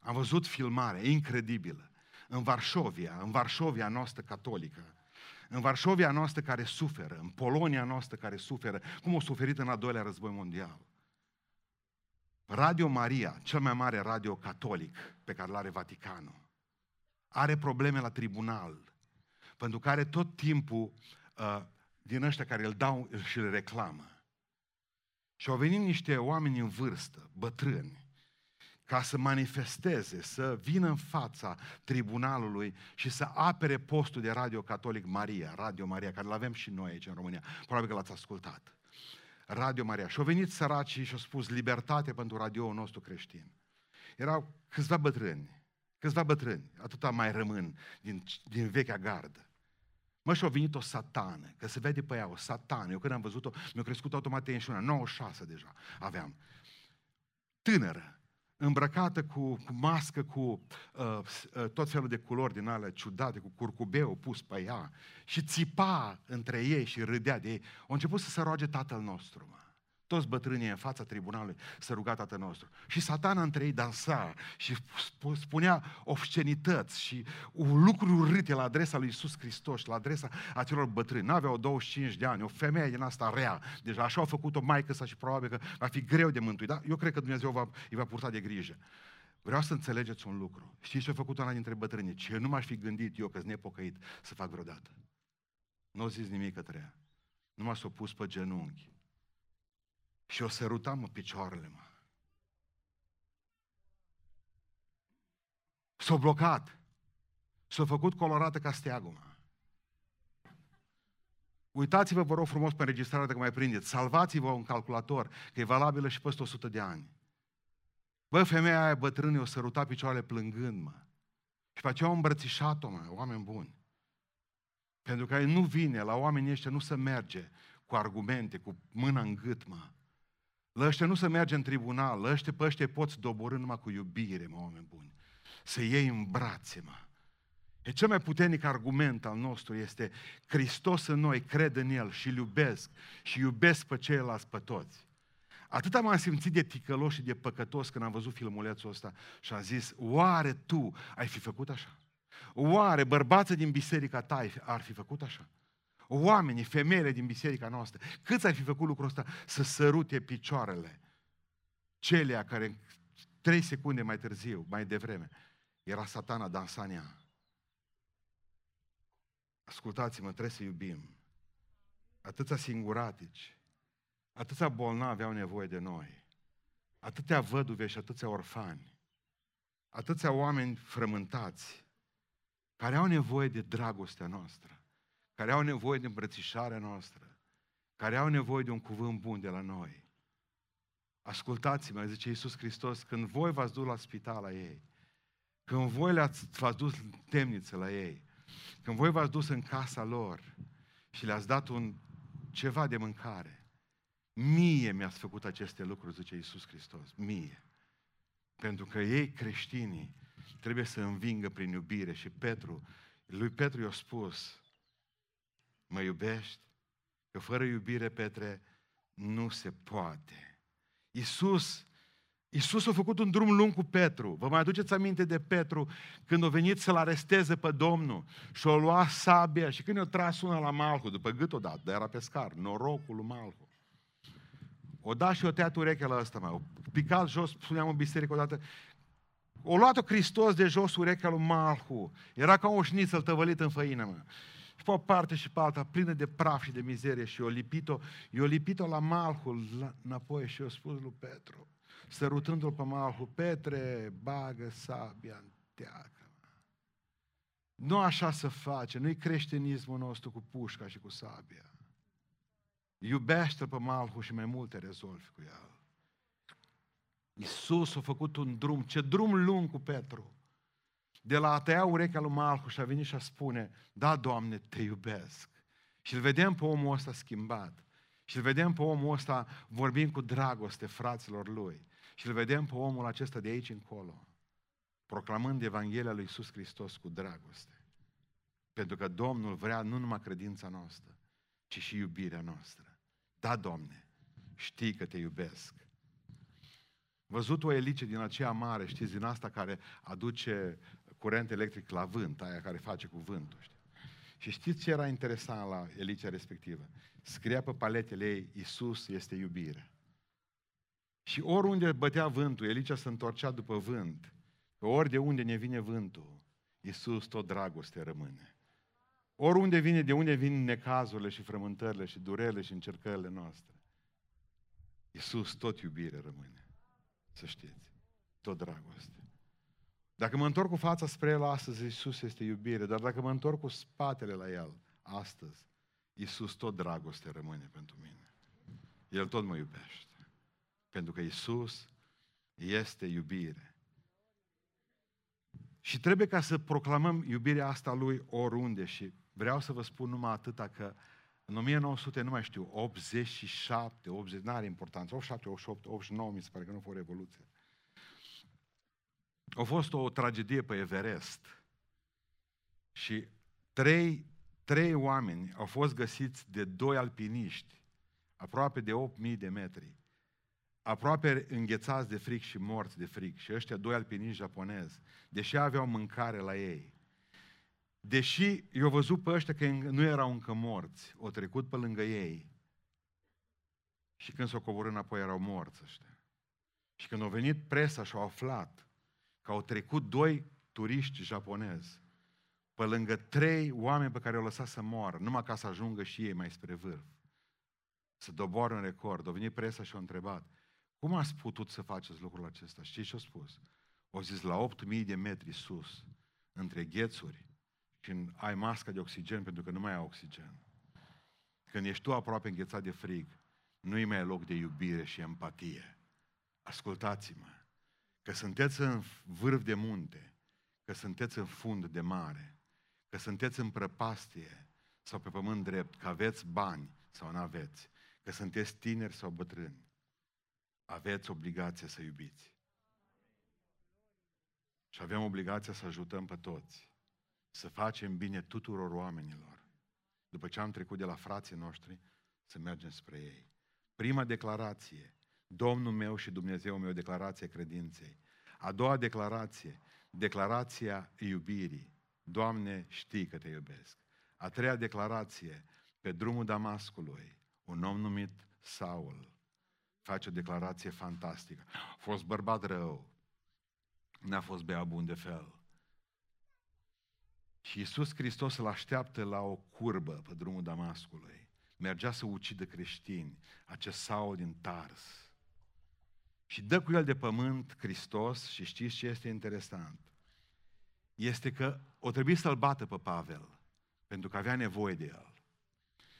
Am văzut filmare incredibilă. În Varșovia, în Varșovia noastră catolică, în Varșovia noastră care suferă, în Polonia noastră care suferă, cum au suferit în al doilea război mondial. Radio Maria, cel mai mare radio catolic pe care l-are Vaticanul, are probleme la tribunal, pentru că are tot timpul uh, din ăștia care îl dau și îl reclamă. Și au venit niște oameni în vârstă, bătrâni, ca să manifesteze, să vină în fața tribunalului și să apere postul de radio catolic Maria, Radio Maria, care l avem și noi aici în România. Probabil că l-ați ascultat. Radio Maria. Și au venit săracii și au spus libertate pentru radioul nostru creștin. Erau câțiva bătrâni, câțiva bătrâni, atâta mai rămân din, din vechea gardă. Mă, și-a venit o satană, că se vede pe ea, o satană. Eu când am văzut-o, mi-a crescut automat tensiunea, 96 deja aveam. Tânără, îmbrăcată cu, cu mască, cu uh, uh, tot felul de culori din alea ciudate, cu curcubeu pus pe ea și țipa între ei și râdea de ei. Au început să se roage Tatăl nostru, mă. Toți bătrânii în fața tribunalului să ruga Tatăl nostru. Și satana între ei dansa și spunea obscenități și lucruri urâte la adresa lui Isus Hristos, la adresa acelor bătrâni. N-aveau 25 de ani, o femeie din asta rea. Deja așa au făcut-o maică sa și probabil că va fi greu de mântuit. Da? Eu cred că Dumnezeu va, îi va purta de grijă. Vreau să înțelegeți un lucru. Știți ce a făcut una dintre bătrâni? Ce nu m-aș fi gândit eu, că sunt nepocăit, să fac vreodată. Nu au zis nimic către ea. Nu m-a s-o pus pe genunchi și o sărutam în picioarele, mă. S-a blocat. S-a făcut colorată ca steagul, mă. Uitați-vă, vă rog frumos, pe înregistrare dacă mai prindeți. Salvați-vă un calculator, că e valabilă și peste 100 de ani. Bă, femeia aia bătrână o săruta picioarele plângând, mă. Și pe aceea au îmbrățișat-o, mă, oameni buni. Pentru că nu vine, la oamenii ăștia nu se merge cu argumente, cu mâna în gât, mă. La ăștia nu se merge în tribunal, la ăștia pe ăștia poți doborâ numai cu iubire, mă, oameni buni. Să iei în brațe, mă. E cel mai puternic argument al nostru este Hristos în noi, cred în El și iubesc și iubesc pe ceilalți pe toți. Atât m-am simțit de ticălos și de păcătos când am văzut filmulețul ăsta și am zis, oare tu ai fi făcut așa? Oare bărbață din biserica ta ar fi făcut așa? Oamenii, femeile din biserica noastră, câți ai fi făcut lucrul ăsta să sărute picioarele celea care trei secunde mai târziu, mai devreme, era satana dansania. Ascultați-mă, trebuie să iubim. Atâția singuratici, atâția bolnavi au nevoie de noi, atâtea văduve și atâția orfani. atâția oameni frământați, care au nevoie de dragostea noastră, care au nevoie de îmbrățișarea noastră, care au nevoie de un cuvânt bun de la noi. Ascultați-mă, zice Iisus Hristos, când voi v-ați dus la spital la ei, când voi le-ați, v-ați dus în temniță la ei, când voi v-ați dus în casa lor și le-ați dat un ceva de mâncare, mie mi-ați făcut aceste lucruri, zice Iisus Hristos, mie. Pentru că ei, creștinii, trebuie să învingă prin iubire. Și Petru, lui Petru i-a spus, mă iubești? Că fără iubire, Petre, nu se poate. Iisus, Iisus a făcut un drum lung cu Petru. Vă mai aduceți aminte de Petru când a venit să-l aresteze pe Domnul și a luat sabia și când i-a tras una la Malhu, după gât o dat, dar era pescar, norocul lui Malhu. O da și o tăiat urechea la ăsta, mai. O picat jos, spuneam în biserică odată, o luat-o Hristos de jos urechea lui Malhu. Era ca o șniță tăvălit în făină, mă. Și pe o parte și pe alta, plină de praf și de mizerie. Și eu lipit-o, eu lipit-o la Malhu la, înapoi și eu spus lui Petru, sărutându-l pe Malhu, Petre, bagă sabia în teacă. Nu așa să face, nu-i creștinismul nostru cu pușca și cu sabia. Iubește-l pe Malhu și mai multe rezolvi cu el. Iisus a făcut un drum, ce drum lung cu Petru. De la a tăia urechea lui Malhu și a venit și a spune, da, Doamne, te iubesc. Și îl vedem pe omul ăsta schimbat. Și îl vedem pe omul ăsta vorbind cu dragoste fraților lui. Și îl vedem pe omul acesta de aici încolo, proclamând Evanghelia lui Iisus Hristos cu dragoste. Pentru că Domnul vrea nu numai credința noastră, ci și iubirea noastră. Da, Doamne, știi că te iubesc. Văzut o elice din aceea mare, știți, din asta care aduce curent electric la vânt, aia care face cu vântul, știi? Și știți ce era interesant la elicea respectivă? Scria pe paletele ei, Iisus este iubire. Și oriunde bătea vântul, Elicea se întorcea după vânt. Ori de unde ne vine vântul, Iisus tot dragoste rămâne. Oriunde vine, de unde vin necazurile și frământările și durerile și încercările noastre, Iisus tot iubire rămâne. Să știți. Tot dragoste. Dacă mă întorc cu fața spre El astăzi, Iisus este iubire, dar dacă mă întorc cu spatele la El astăzi, Iisus tot dragoste rămâne pentru mine. El tot mă iubește. Pentru că Iisus este iubire. Și trebuie ca să proclamăm iubirea asta Lui oriunde și vreau să vă spun numai atâta că în 1900, nu mai știu, 87, 80, nu are importanță, 87, 88, 89, mi se pare că nu a fost revoluție. A fost o tragedie pe Everest. Și trei, trei oameni au fost găsiți de doi alpiniști, aproape de 8.000 de metri, aproape înghețați de fric și morți de fric. Și ăștia doi alpiniști japonezi, deși aveau mâncare la ei, deși i-au văzut pe ăștia că nu erau încă morți, au trecut pe lângă ei și când s-au coborât înapoi erau morți ăștia. Și când au venit presa și au aflat că au trecut doi turiști japonezi pe lângă trei oameni pe care au lăsat să moară, numai ca să ajungă și ei mai spre vârf. Să doboară un record. Au venit presa și au întrebat, cum ați putut să faceți lucrul acesta? Știți ce au spus? Au zis, la 8.000 de metri sus, între ghețuri, când ai masca de oxigen pentru că nu mai ai oxigen. Când ești tu aproape înghețat de frig, nu-i mai loc de iubire și empatie. Ascultați-mă, că sunteți în vârf de munte, că sunteți în fund de mare, că sunteți în prăpastie sau pe pământ drept, că aveți bani sau nu aveți, că sunteți tineri sau bătrâni, aveți obligația să iubiți. Și avem obligația să ajutăm pe toți să facem bine tuturor oamenilor. După ce am trecut de la frații noștri, să mergem spre ei. Prima declarație, Domnul meu și Dumnezeu meu, declarație credinței. A doua declarație, declarația iubirii. Doamne, știi că te iubesc. A treia declarație, pe drumul Damascului, un om numit Saul face o declarație fantastică. A fost bărbat rău, n-a fost bea bun de fel. Și Iisus Hristos îl așteaptă la o curbă pe drumul Damascului. Mergea să ucidă creștini, acest Saul din Tars. Și dă cu el de pământ Hristos și știți ce este interesant? Este că o trebuie să-l bată pe Pavel, pentru că avea nevoie de el.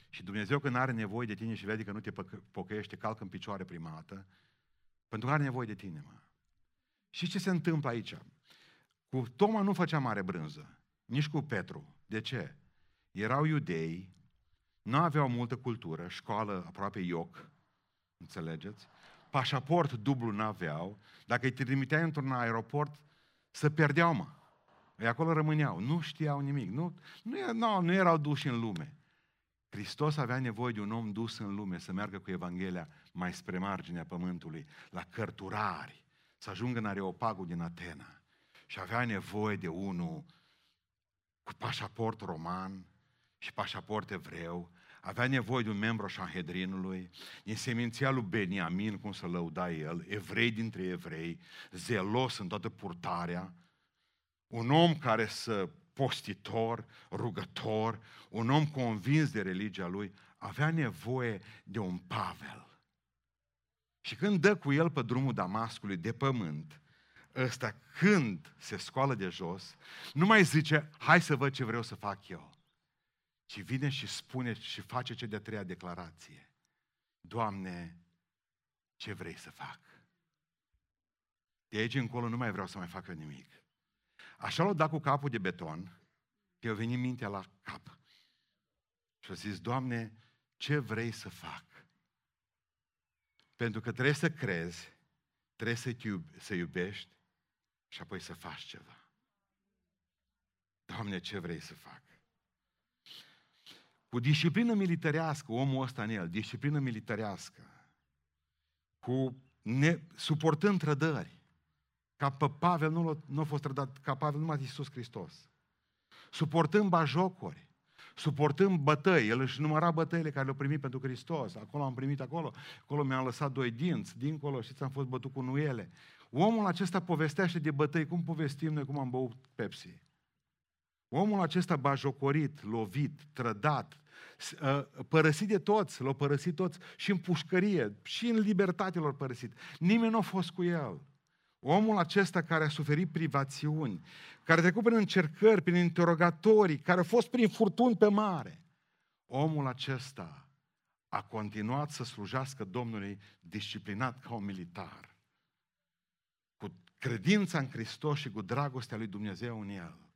Și Dumnezeu când are nevoie de tine și vede că nu te pocăiește, calcă în picioare prima dată, pentru că are nevoie de tine, mă. Și ce se întâmplă aici? Cu Toma nu făcea mare brânză, nici cu Petru. De ce? Erau iudei, nu aveau multă cultură, școală aproape ioc, înțelegeți? Pașaport dublu n-aveau, dacă îi trimiteai într-un aeroport, să pierdeau, mă. Ei acolo rămâneau, nu știau nimic, nu, nu, nu, nu erau duși în lume. Hristos avea nevoie de un om dus în lume să meargă cu Evanghelia mai spre marginea pământului, la cărturari, să ajungă în Areopagul din Atena. Și avea nevoie de unul cu pașaport roman și pașaport evreu, avea nevoie de un membru a Sanhedrinului, din seminția lui Beniamin, cum să lăuda el, evrei dintre evrei, zelos în toată purtarea, un om care să postitor, rugător, un om convins de religia lui, avea nevoie de un Pavel. Și când dă cu el pe drumul Damascului de pământ, ăsta când se scoală de jos, nu mai zice, hai să văd ce vreau să fac eu. Ci vine și spune și face ce de-a treia declarație. Doamne, ce vrei să fac? De aici încolo nu mai vreau să mai facă nimic. Așa l-a dat cu capul de beton, că i-a venit mintea la cap. Și a zis, Doamne, ce vrei să fac? Pentru că trebuie să crezi, trebuie să, iube, să iubești și apoi să faci ceva. Doamne, ce vrei să fac? Cu disciplină militarească, omul ăsta în el, disciplină militarească, cu ne, suportând trădări, ca pe Pavel nu, a nu a fost trădat, ca Pavel numai Iisus Hristos. Suportând bajocuri, suportând bătăi, el își număra bătăile care le-au primit pentru Hristos, acolo am primit acolo, acolo mi-am lăsat doi dinți, dincolo, știți, am fost bătut cu nuiele. Omul acesta povestește de bătăi, cum povestim noi cum am băut Pepsi. Omul acesta bajocorit, lovit, trădat, ă, părăsit de toți, l-au părăsit toți și în pușcărie, și în libertate l-au părăsit. Nimeni nu a fost cu el. Omul acesta care a suferit privațiuni, care a trecut prin încercări, prin interogatorii, care a fost prin furtuni pe mare, omul acesta a continuat să slujească Domnului disciplinat ca un militar. Cu credința în Hristos și cu dragostea lui Dumnezeu în El.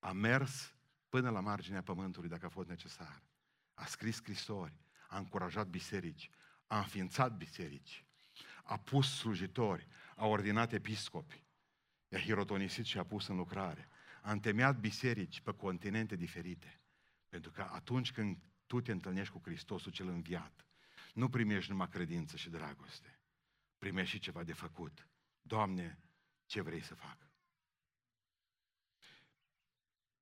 A mers până la marginea pământului dacă a fost necesar. A scris scrisori, a încurajat biserici, a înființat biserici, a pus slujitori, a ordinat episcopi, i-a hirotonisit și a pus în lucrare. A întemeiat biserici pe continente diferite. Pentru că atunci când tu te întâlnești cu Hristosul cel înviat, nu primești numai credință și dragoste. Primești și ceva de făcut. Doamne, ce vrei să fac?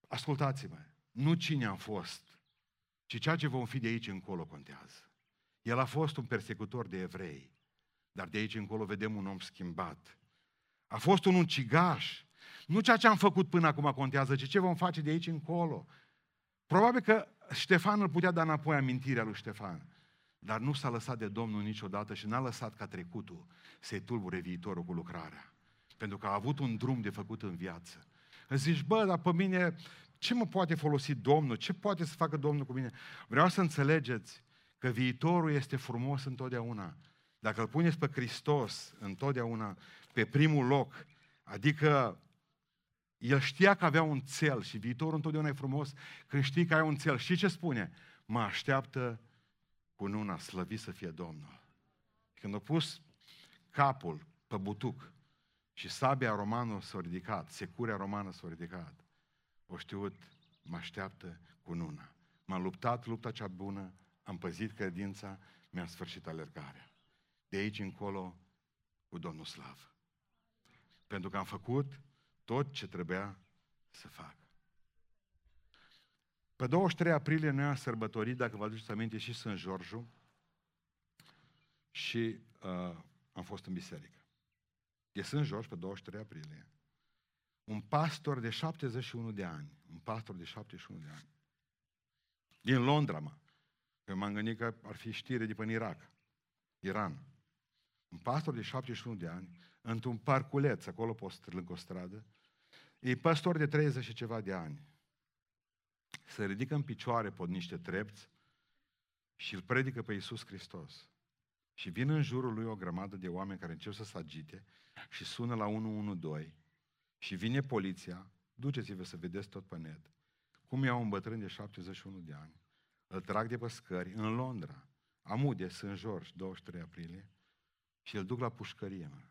Ascultați-mă, nu cine am fost, ci ceea ce vom fi de aici încolo contează. El a fost un persecutor de evrei. Dar de aici încolo vedem un om schimbat. A fost un ucigaș. Nu ceea ce am făcut până acum contează, ci ce vom face de aici încolo. Probabil că Ștefan îl putea da înapoi amintirea lui Ștefan. Dar nu s-a lăsat de Domnul niciodată și n-a lăsat ca trecutul să-i tulbure viitorul cu lucrarea. Pentru că a avut un drum de făcut în viață. Îți zici, bă, dar pe mine ce mă poate folosi Domnul? Ce poate să facă Domnul cu mine? Vreau să înțelegeți că viitorul este frumos întotdeauna. Dacă îl puneți pe Hristos întotdeauna pe primul loc, adică el știa că avea un cel și viitorul întotdeauna e frumos când știi că ai un cel. Și ce spune? Mă așteaptă cu nuna, slăvit să fie Domnul. Când a pus capul pe butuc și sabia romană s-a ridicat, securea romană s-a ridicat, o știut, mă așteaptă cu nuna. M-am luptat lupta cea bună, am păzit credința, mi-am sfârșit alergarea de aici încolo cu Domnul Slav. Pentru că am făcut tot ce trebuia să fac. Pe 23 aprilie noi am sărbătorit, dacă vă aduceți aminte, și Sfânt Georgiu și uh, am fost în biserică. De Sfânt George, pe 23 aprilie, un pastor de 71 de ani, un pastor de 71 de ani, din Londra, mă, că m-am gândit că ar fi știre de până Irak, Iran. un pastor de 71 de ani, într-un parculeț, acolo pe lângă o stradă, e pastor de 30 și ceva de ani. Se ridică în picioare pod niște trepți și îl predică pe Iisus Hristos. Și vin în jurul lui o grămadă de oameni care încep să se agite și sună la 112 și vine poliția, duceți-vă să vedeți tot pe net, cum iau un bătrân de 71 de ani, îl trag de pe scări în Londra, Amude, St. George, 23 aprilie, și îl duc la pușcărie, mă.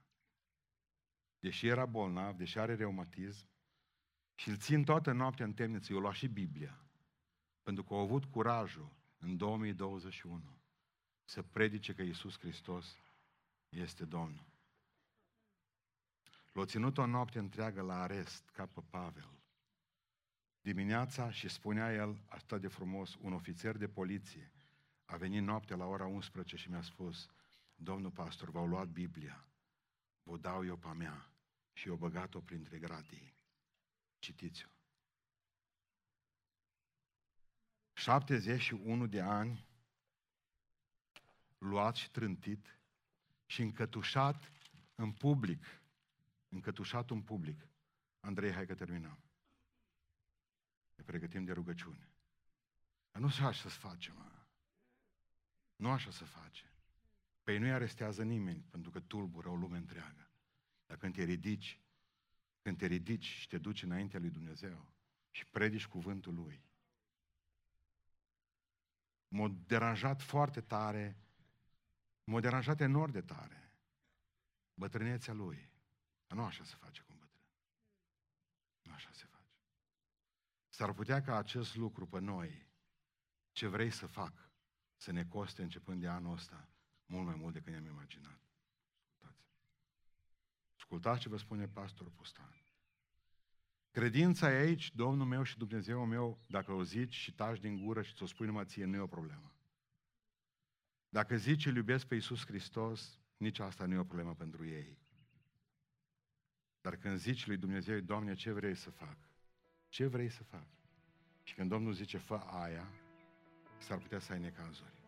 Deși era bolnav, deși are reumatism, și îl țin toată noaptea în temniță, eu lua și Biblia, pentru că au avut curajul în 2021 să predice că Iisus Hristos este Domnul. L-a ținut o noapte întreagă la arest, ca pe Pavel. Dimineața și spunea el, atât de frumos, un ofițer de poliție a venit noaptea la ora 11 și mi-a spus, domnul pastor, v-au luat Biblia, vă dau eu pe mea și eu băgat-o printre gratii. Citiți-o. 71 de ani, luat și trântit și încătușat în public. Încătușat în public. Andrei, hai că terminăm. Ne pregătim de rugăciune. Dar nu așa să facem, mă. Nu așa să face. Păi nu-i arestează nimeni, pentru că tulbură o lume întreagă. Dar când te ridici, când te ridici și te duci înaintea lui Dumnezeu și predici cuvântul Lui, m-a deranjat foarte tare, m-a deranjat enorm de tare bătrânețea Lui. Dar nu așa se face cu un bătrân. Nu așa se face. S-ar putea ca acest lucru pe noi, ce vrei să fac, să ne coste începând de anul ăsta mult mai mult decât ne-am imaginat. Ascultați. Ascultați ce vă spune pastorul Pustan. Credința e aici, Domnul meu și Dumnezeu meu, dacă o zici și taci din gură și ți-o spui numai ție, nu e o problemă. Dacă zici îl iubesc pe Iisus Hristos, nici asta nu e o problemă pentru ei. Dar când zici lui Dumnezeu, Doamne, ce vrei să fac? Ce vrei să fac? Și când Domnul zice, fă aia, s-ar putea să ai necazuri.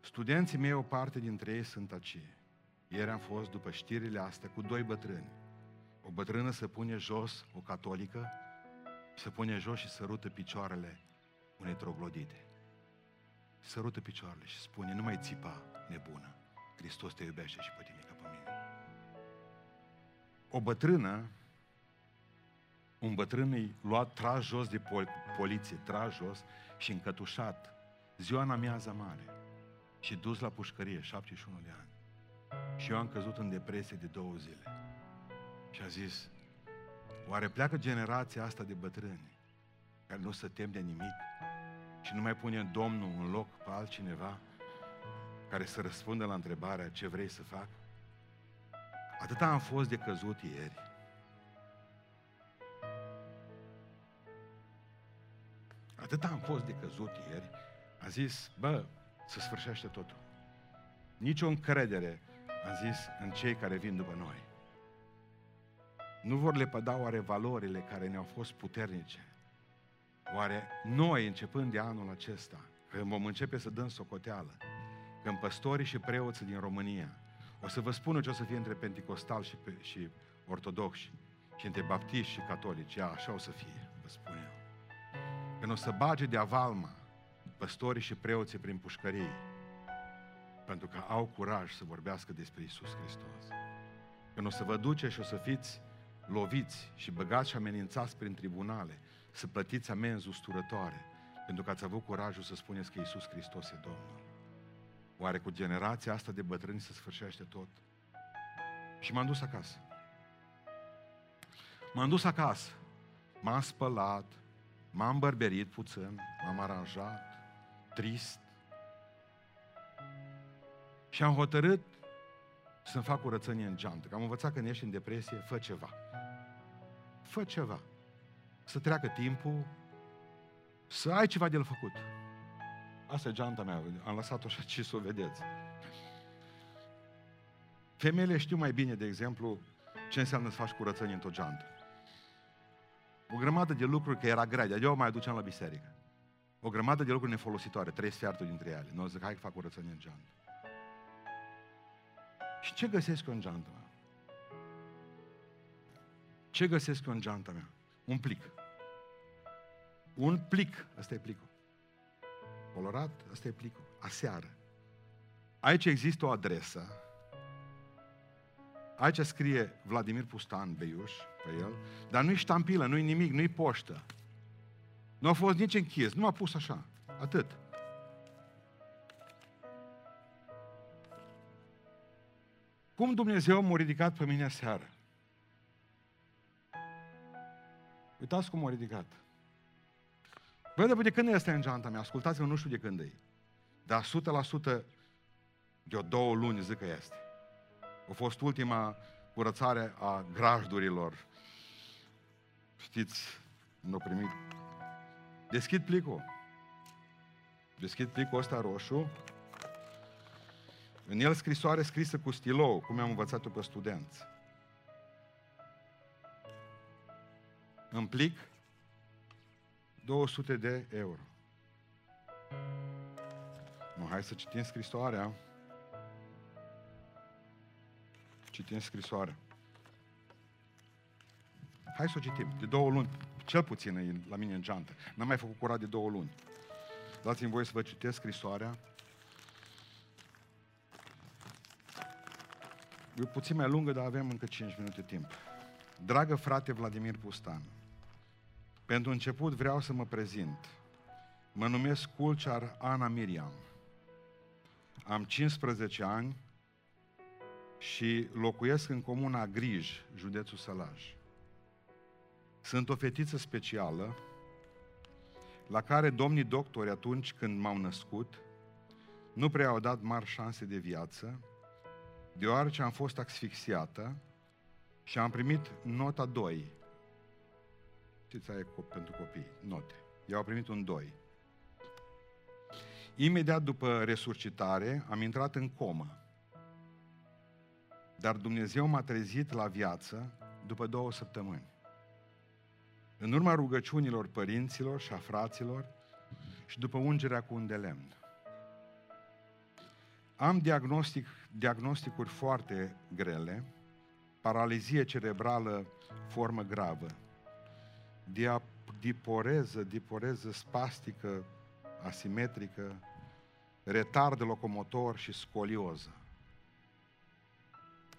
Studenții mei, o parte dintre ei sunt aceia. Ieri am fost, după știrile astea, cu doi bătrâni. O bătrână se pune jos, o catolică, se pune jos și sărută picioarele unei troglodite. Sărută picioarele și spune, nu mai țipa, nebună. Hristos te iubește și pe tine ca pe mine. O bătrână, un bătrân îi luat tras jos de pol- poliție, tras jos și încătușat, ziua în amiaza mare și dus la pușcărie, 71 de ani. Și eu am căzut în depresie de două zile. Și a zis, oare pleacă generația asta de bătrâni care nu se tem de nimic și nu mai pune Domnul în loc pe altcineva care să răspundă la întrebarea ce vrei să fac? Atâta am fost de căzut ieri. Atâta am fost de căzut ieri. A zis, bă, să sfârșește totul. Nici o încredere, am zis, în cei care vin după noi. Nu vor lepăda oare valorile care ne-au fost puternice? Oare noi, începând de anul acesta, când vom începe să dăm socoteală, când păstorii și preoții din România, o să vă spun ce o să fie între penticostal și, pe, și ortodoxi, și între baptiști și catolici, ia, așa o să fie, vă spun eu. Când o să bage de avalma păstorii și preoții prin pușcării, pentru că au curaj să vorbească despre Isus Hristos. Când o să vă duce și o să fiți loviți și băgați și amenințați prin tribunale, să plătiți amenzi usturătoare, pentru că ați avut curajul să spuneți că Isus Hristos e Domnul. Oare cu generația asta de bătrâni se sfârșește tot? Și m-am dus acasă. M-am dus acasă. M-am spălat, m-am bărberit puțin, m-am aranjat, trist. Și am hotărât să-mi fac curățenie în geantă. Că am învățat că când ești în depresie, fă ceva. Fă ceva. Să treacă timpul, să ai ceva de făcut. Asta e geanta mea, am lăsat-o așa ce să o vedeți. Femeile știu mai bine, de exemplu, ce înseamnă să faci curățenie într-o geantă. O grămadă de lucruri că era grea, de eu mai aduceam la biserică. O grămadă de lucruri nefolositoare, trei sferturi dintre ele. Nu zic, hai că fac curățenie în geantă. Și ce găsesc eu în geanta mea? Ce găsesc eu în geanta mea? Un plic. Un plic. Asta e plicul. Colorat, asta e plicul. Aseară. Aici există o adresă. Aici scrie Vladimir Pustan Beiuș pe el, dar nu-i ștampilă, nu-i nimic, nu-i poștă. Nu a fost nici închis, nu a pus așa. Atât. Cum Dumnezeu m-a ridicat pe mine seară? Uitați cum m-a ridicat. Băi, de când este în geanta mea? Ascultați-mă, nu știu de când e. Dar 100% de o două luni zic că este. A fost ultima curățare a grajdurilor. Știți, nu primit. Deschid plicul. Deschid plicul ăsta roșu. În el scrisoare scrisă cu stilou, cum am învățat-o pe studenți. În plic, 200 de euro. Nu, hai să citim scrisoarea. Citim scrisoarea. Hai să o citim. De două luni. Cel puțin e la mine în geantă. N-am mai făcut curat de două luni. Dați-mi voie să vă citesc scrisoarea. E puțin mai lungă, dar avem încă 5 minute timp. Dragă frate Vladimir Pustan, pentru început vreau să mă prezint. Mă numesc Culcear Ana Miriam. Am 15 ani și locuiesc în comuna Grij, județul Sălaj. Sunt o fetiță specială la care domnii doctori atunci când m-au născut nu prea au dat mari șanse de viață, deoarece am fost asfixiată și am primit nota 2. Știți, aia pentru copii, note. Eu au primit un 2. Imediat după resuscitare am intrat în comă. Dar Dumnezeu m-a trezit la viață după două săptămâni. În urma rugăciunilor părinților și a fraților și după ungerea cu un de lemn. Am diagnostic, diagnosticuri foarte grele, paralizie cerebrală, formă gravă, diporeză, diporeză spastică, asimetrică, retard locomotor și scolioză.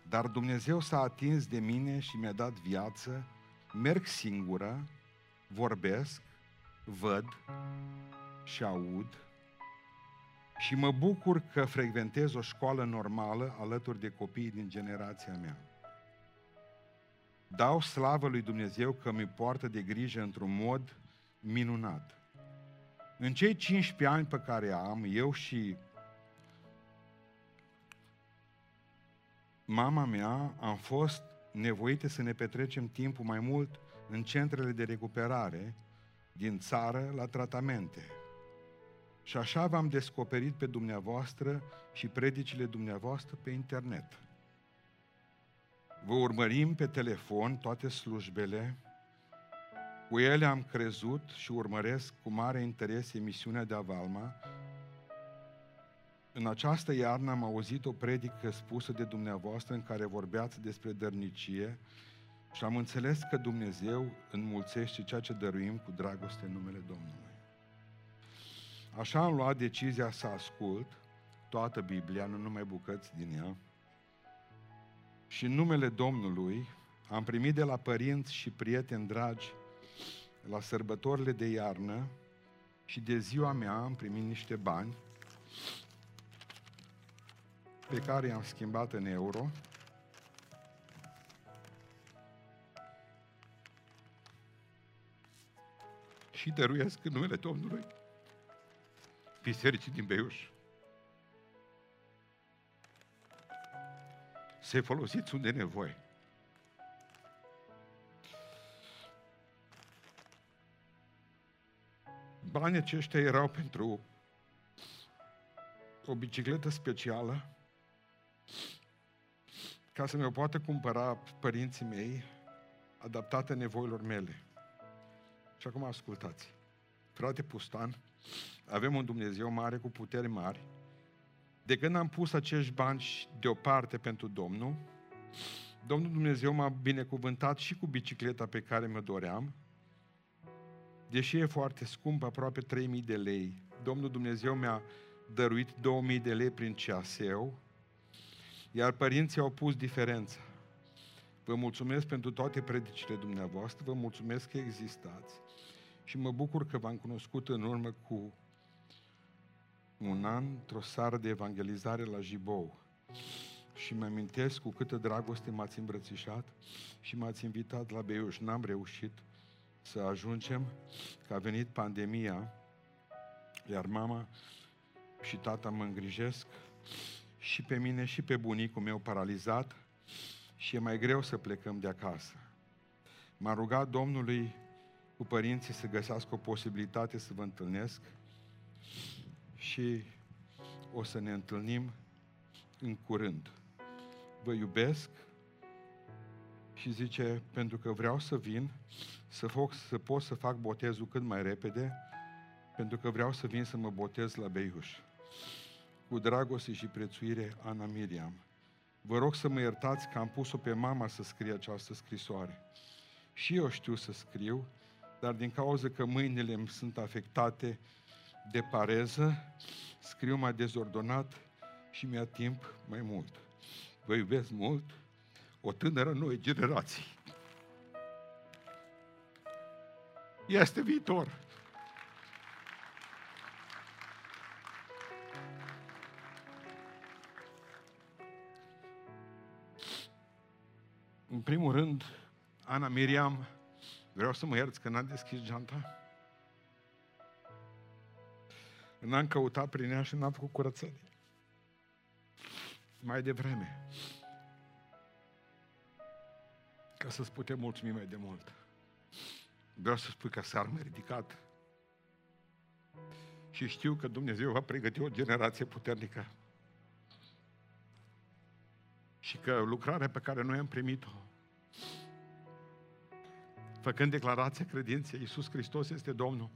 Dar Dumnezeu s-a atins de mine și mi-a dat viață, merg singură, vorbesc, văd și aud și mă bucur că frecventez o școală normală alături de copiii din generația mea. Dau slavă lui Dumnezeu că mi poartă de grijă într-un mod minunat. În cei 15 ani pe care am, eu și mama mea am fost nevoite să ne petrecem timpul mai mult în centrele de recuperare din țară la tratamente. Și așa v-am descoperit pe dumneavoastră și predicile dumneavoastră pe internet. Vă urmărim pe telefon toate slujbele, cu ele am crezut și urmăresc cu mare interes emisiunea de Avalma. În această iarnă am auzit o predică spusă de dumneavoastră în care vorbeați despre dărnicie și am înțeles că Dumnezeu înmulțește ceea ce dăruim cu dragoste în numele Domnului. Așa am luat decizia să ascult toată Biblia, nu numai bucăți din ea, și în numele Domnului am primit de la părinți și prieteni dragi la sărbătorile de iarnă și de ziua mea am primit niște bani pe care i-am schimbat în euro și dăruiesc în numele Domnului bisericii din Beiuș. Să-i folosiți unde e nevoie. Banii aceștia erau pentru o bicicletă specială ca să mi-o poată cumpăra părinții mei adaptată nevoilor mele. Și acum ascultați. Frate Pustan, avem un Dumnezeu mare cu puteri mari De când am pus acești bani deoparte pentru Domnul, Domnul Dumnezeu m-a binecuvântat și cu bicicleta pe care mă doream, deși e foarte scump, aproape 3000 de lei. Domnul Dumnezeu mi-a dăruit 2000 de lei prin ceaseu, iar părinții au pus diferența. Vă mulțumesc pentru toate predicile dumneavoastră, vă mulțumesc că existați și mă bucur că v-am cunoscut în urmă cu un an într-o sară de evangelizare la Jibou. Și mă amintesc cu câtă dragoste m-ați îmbrățișat și m-ați invitat la Beiuș. N-am reușit să ajungem, că a venit pandemia, iar mama și tata mă îngrijesc și pe mine și pe bunicul meu paralizat și e mai greu să plecăm de acasă. M-a rugat Domnului cu părinții să găsească o posibilitate să vă întâlnesc și o să ne întâlnim în curând. Vă iubesc și zice, pentru că vreau să vin, să, foc, să pot să fac botezul cât mai repede, pentru că vreau să vin să mă botez la Beiuș. Cu dragoste și prețuire, Ana Miriam. Vă rog să mă iertați că am pus-o pe mama să scrie această scrisoare. Și eu știu să scriu, dar din cauza că mâinile îmi sunt afectate de pareză, scriu mai dezordonat și mi-a timp mai mult. Vă iubesc mult, o tânără nouă generație. Este viitor. În primul rând, Ana Miriam, vreau să mă ierți că n-am deschis geanta. N-am căutat prin ea și n-am făcut curățenie. Mai devreme. Ca să-ți putem mulțumi mai de mult. Vreau să spui că s-ar mai ridicat. Și știu că Dumnezeu va pregăti o generație puternică. Și că lucrarea pe care noi am primit-o, făcând declarația credinței, Iisus Hristos este Domnul,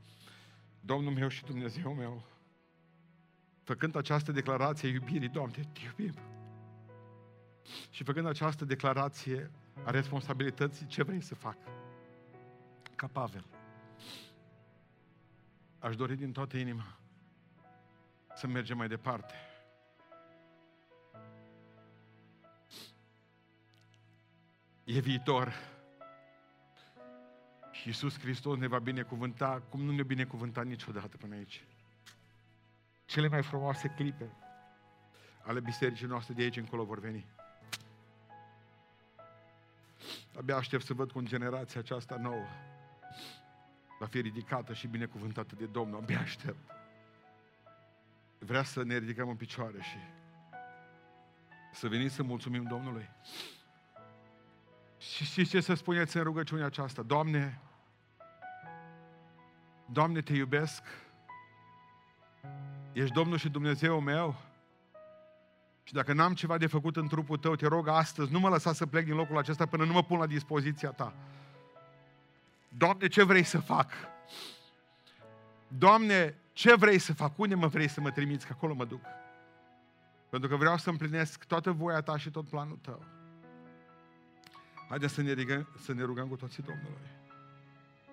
Domnul meu și Dumnezeu meu, făcând această declarație a iubirii, Doamne, te iubim. Și făcând această declarație a responsabilității, ce vrei să fac? Ca Pavel. Aș dori din toată inima să mergem mai departe. E viitor. Și Iisus Hristos ne va binecuvânta cum nu ne-a binecuvântat niciodată până aici cele mai frumoase clipe ale bisericii noastre de aici încolo vor veni. Abia aștept să văd cum generația aceasta nouă va fi ridicată și binecuvântată de Domnul. Abia aștept. Vrea să ne ridicăm în picioare și să venim să mulțumim Domnului. Și știți ce să spuneți în rugăciunea aceasta? Doamne, Doamne, te iubesc, Ești Domnul și Dumnezeu meu? Și dacă n-am ceva de făcut în trupul tău, te rog astăzi, nu mă lăsa să plec din locul acesta până nu mă pun la dispoziția ta. Doamne, ce vrei să fac? Doamne, ce vrei să fac? Unde mă vrei să mă trimiți? Că acolo mă duc. Pentru că vreau să împlinesc toată voia ta și tot planul tău. Haideți să ne, rugăm, să ne rugăm cu toții Domnului.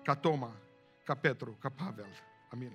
Ca Toma, ca Petru, ca Pavel. Amin.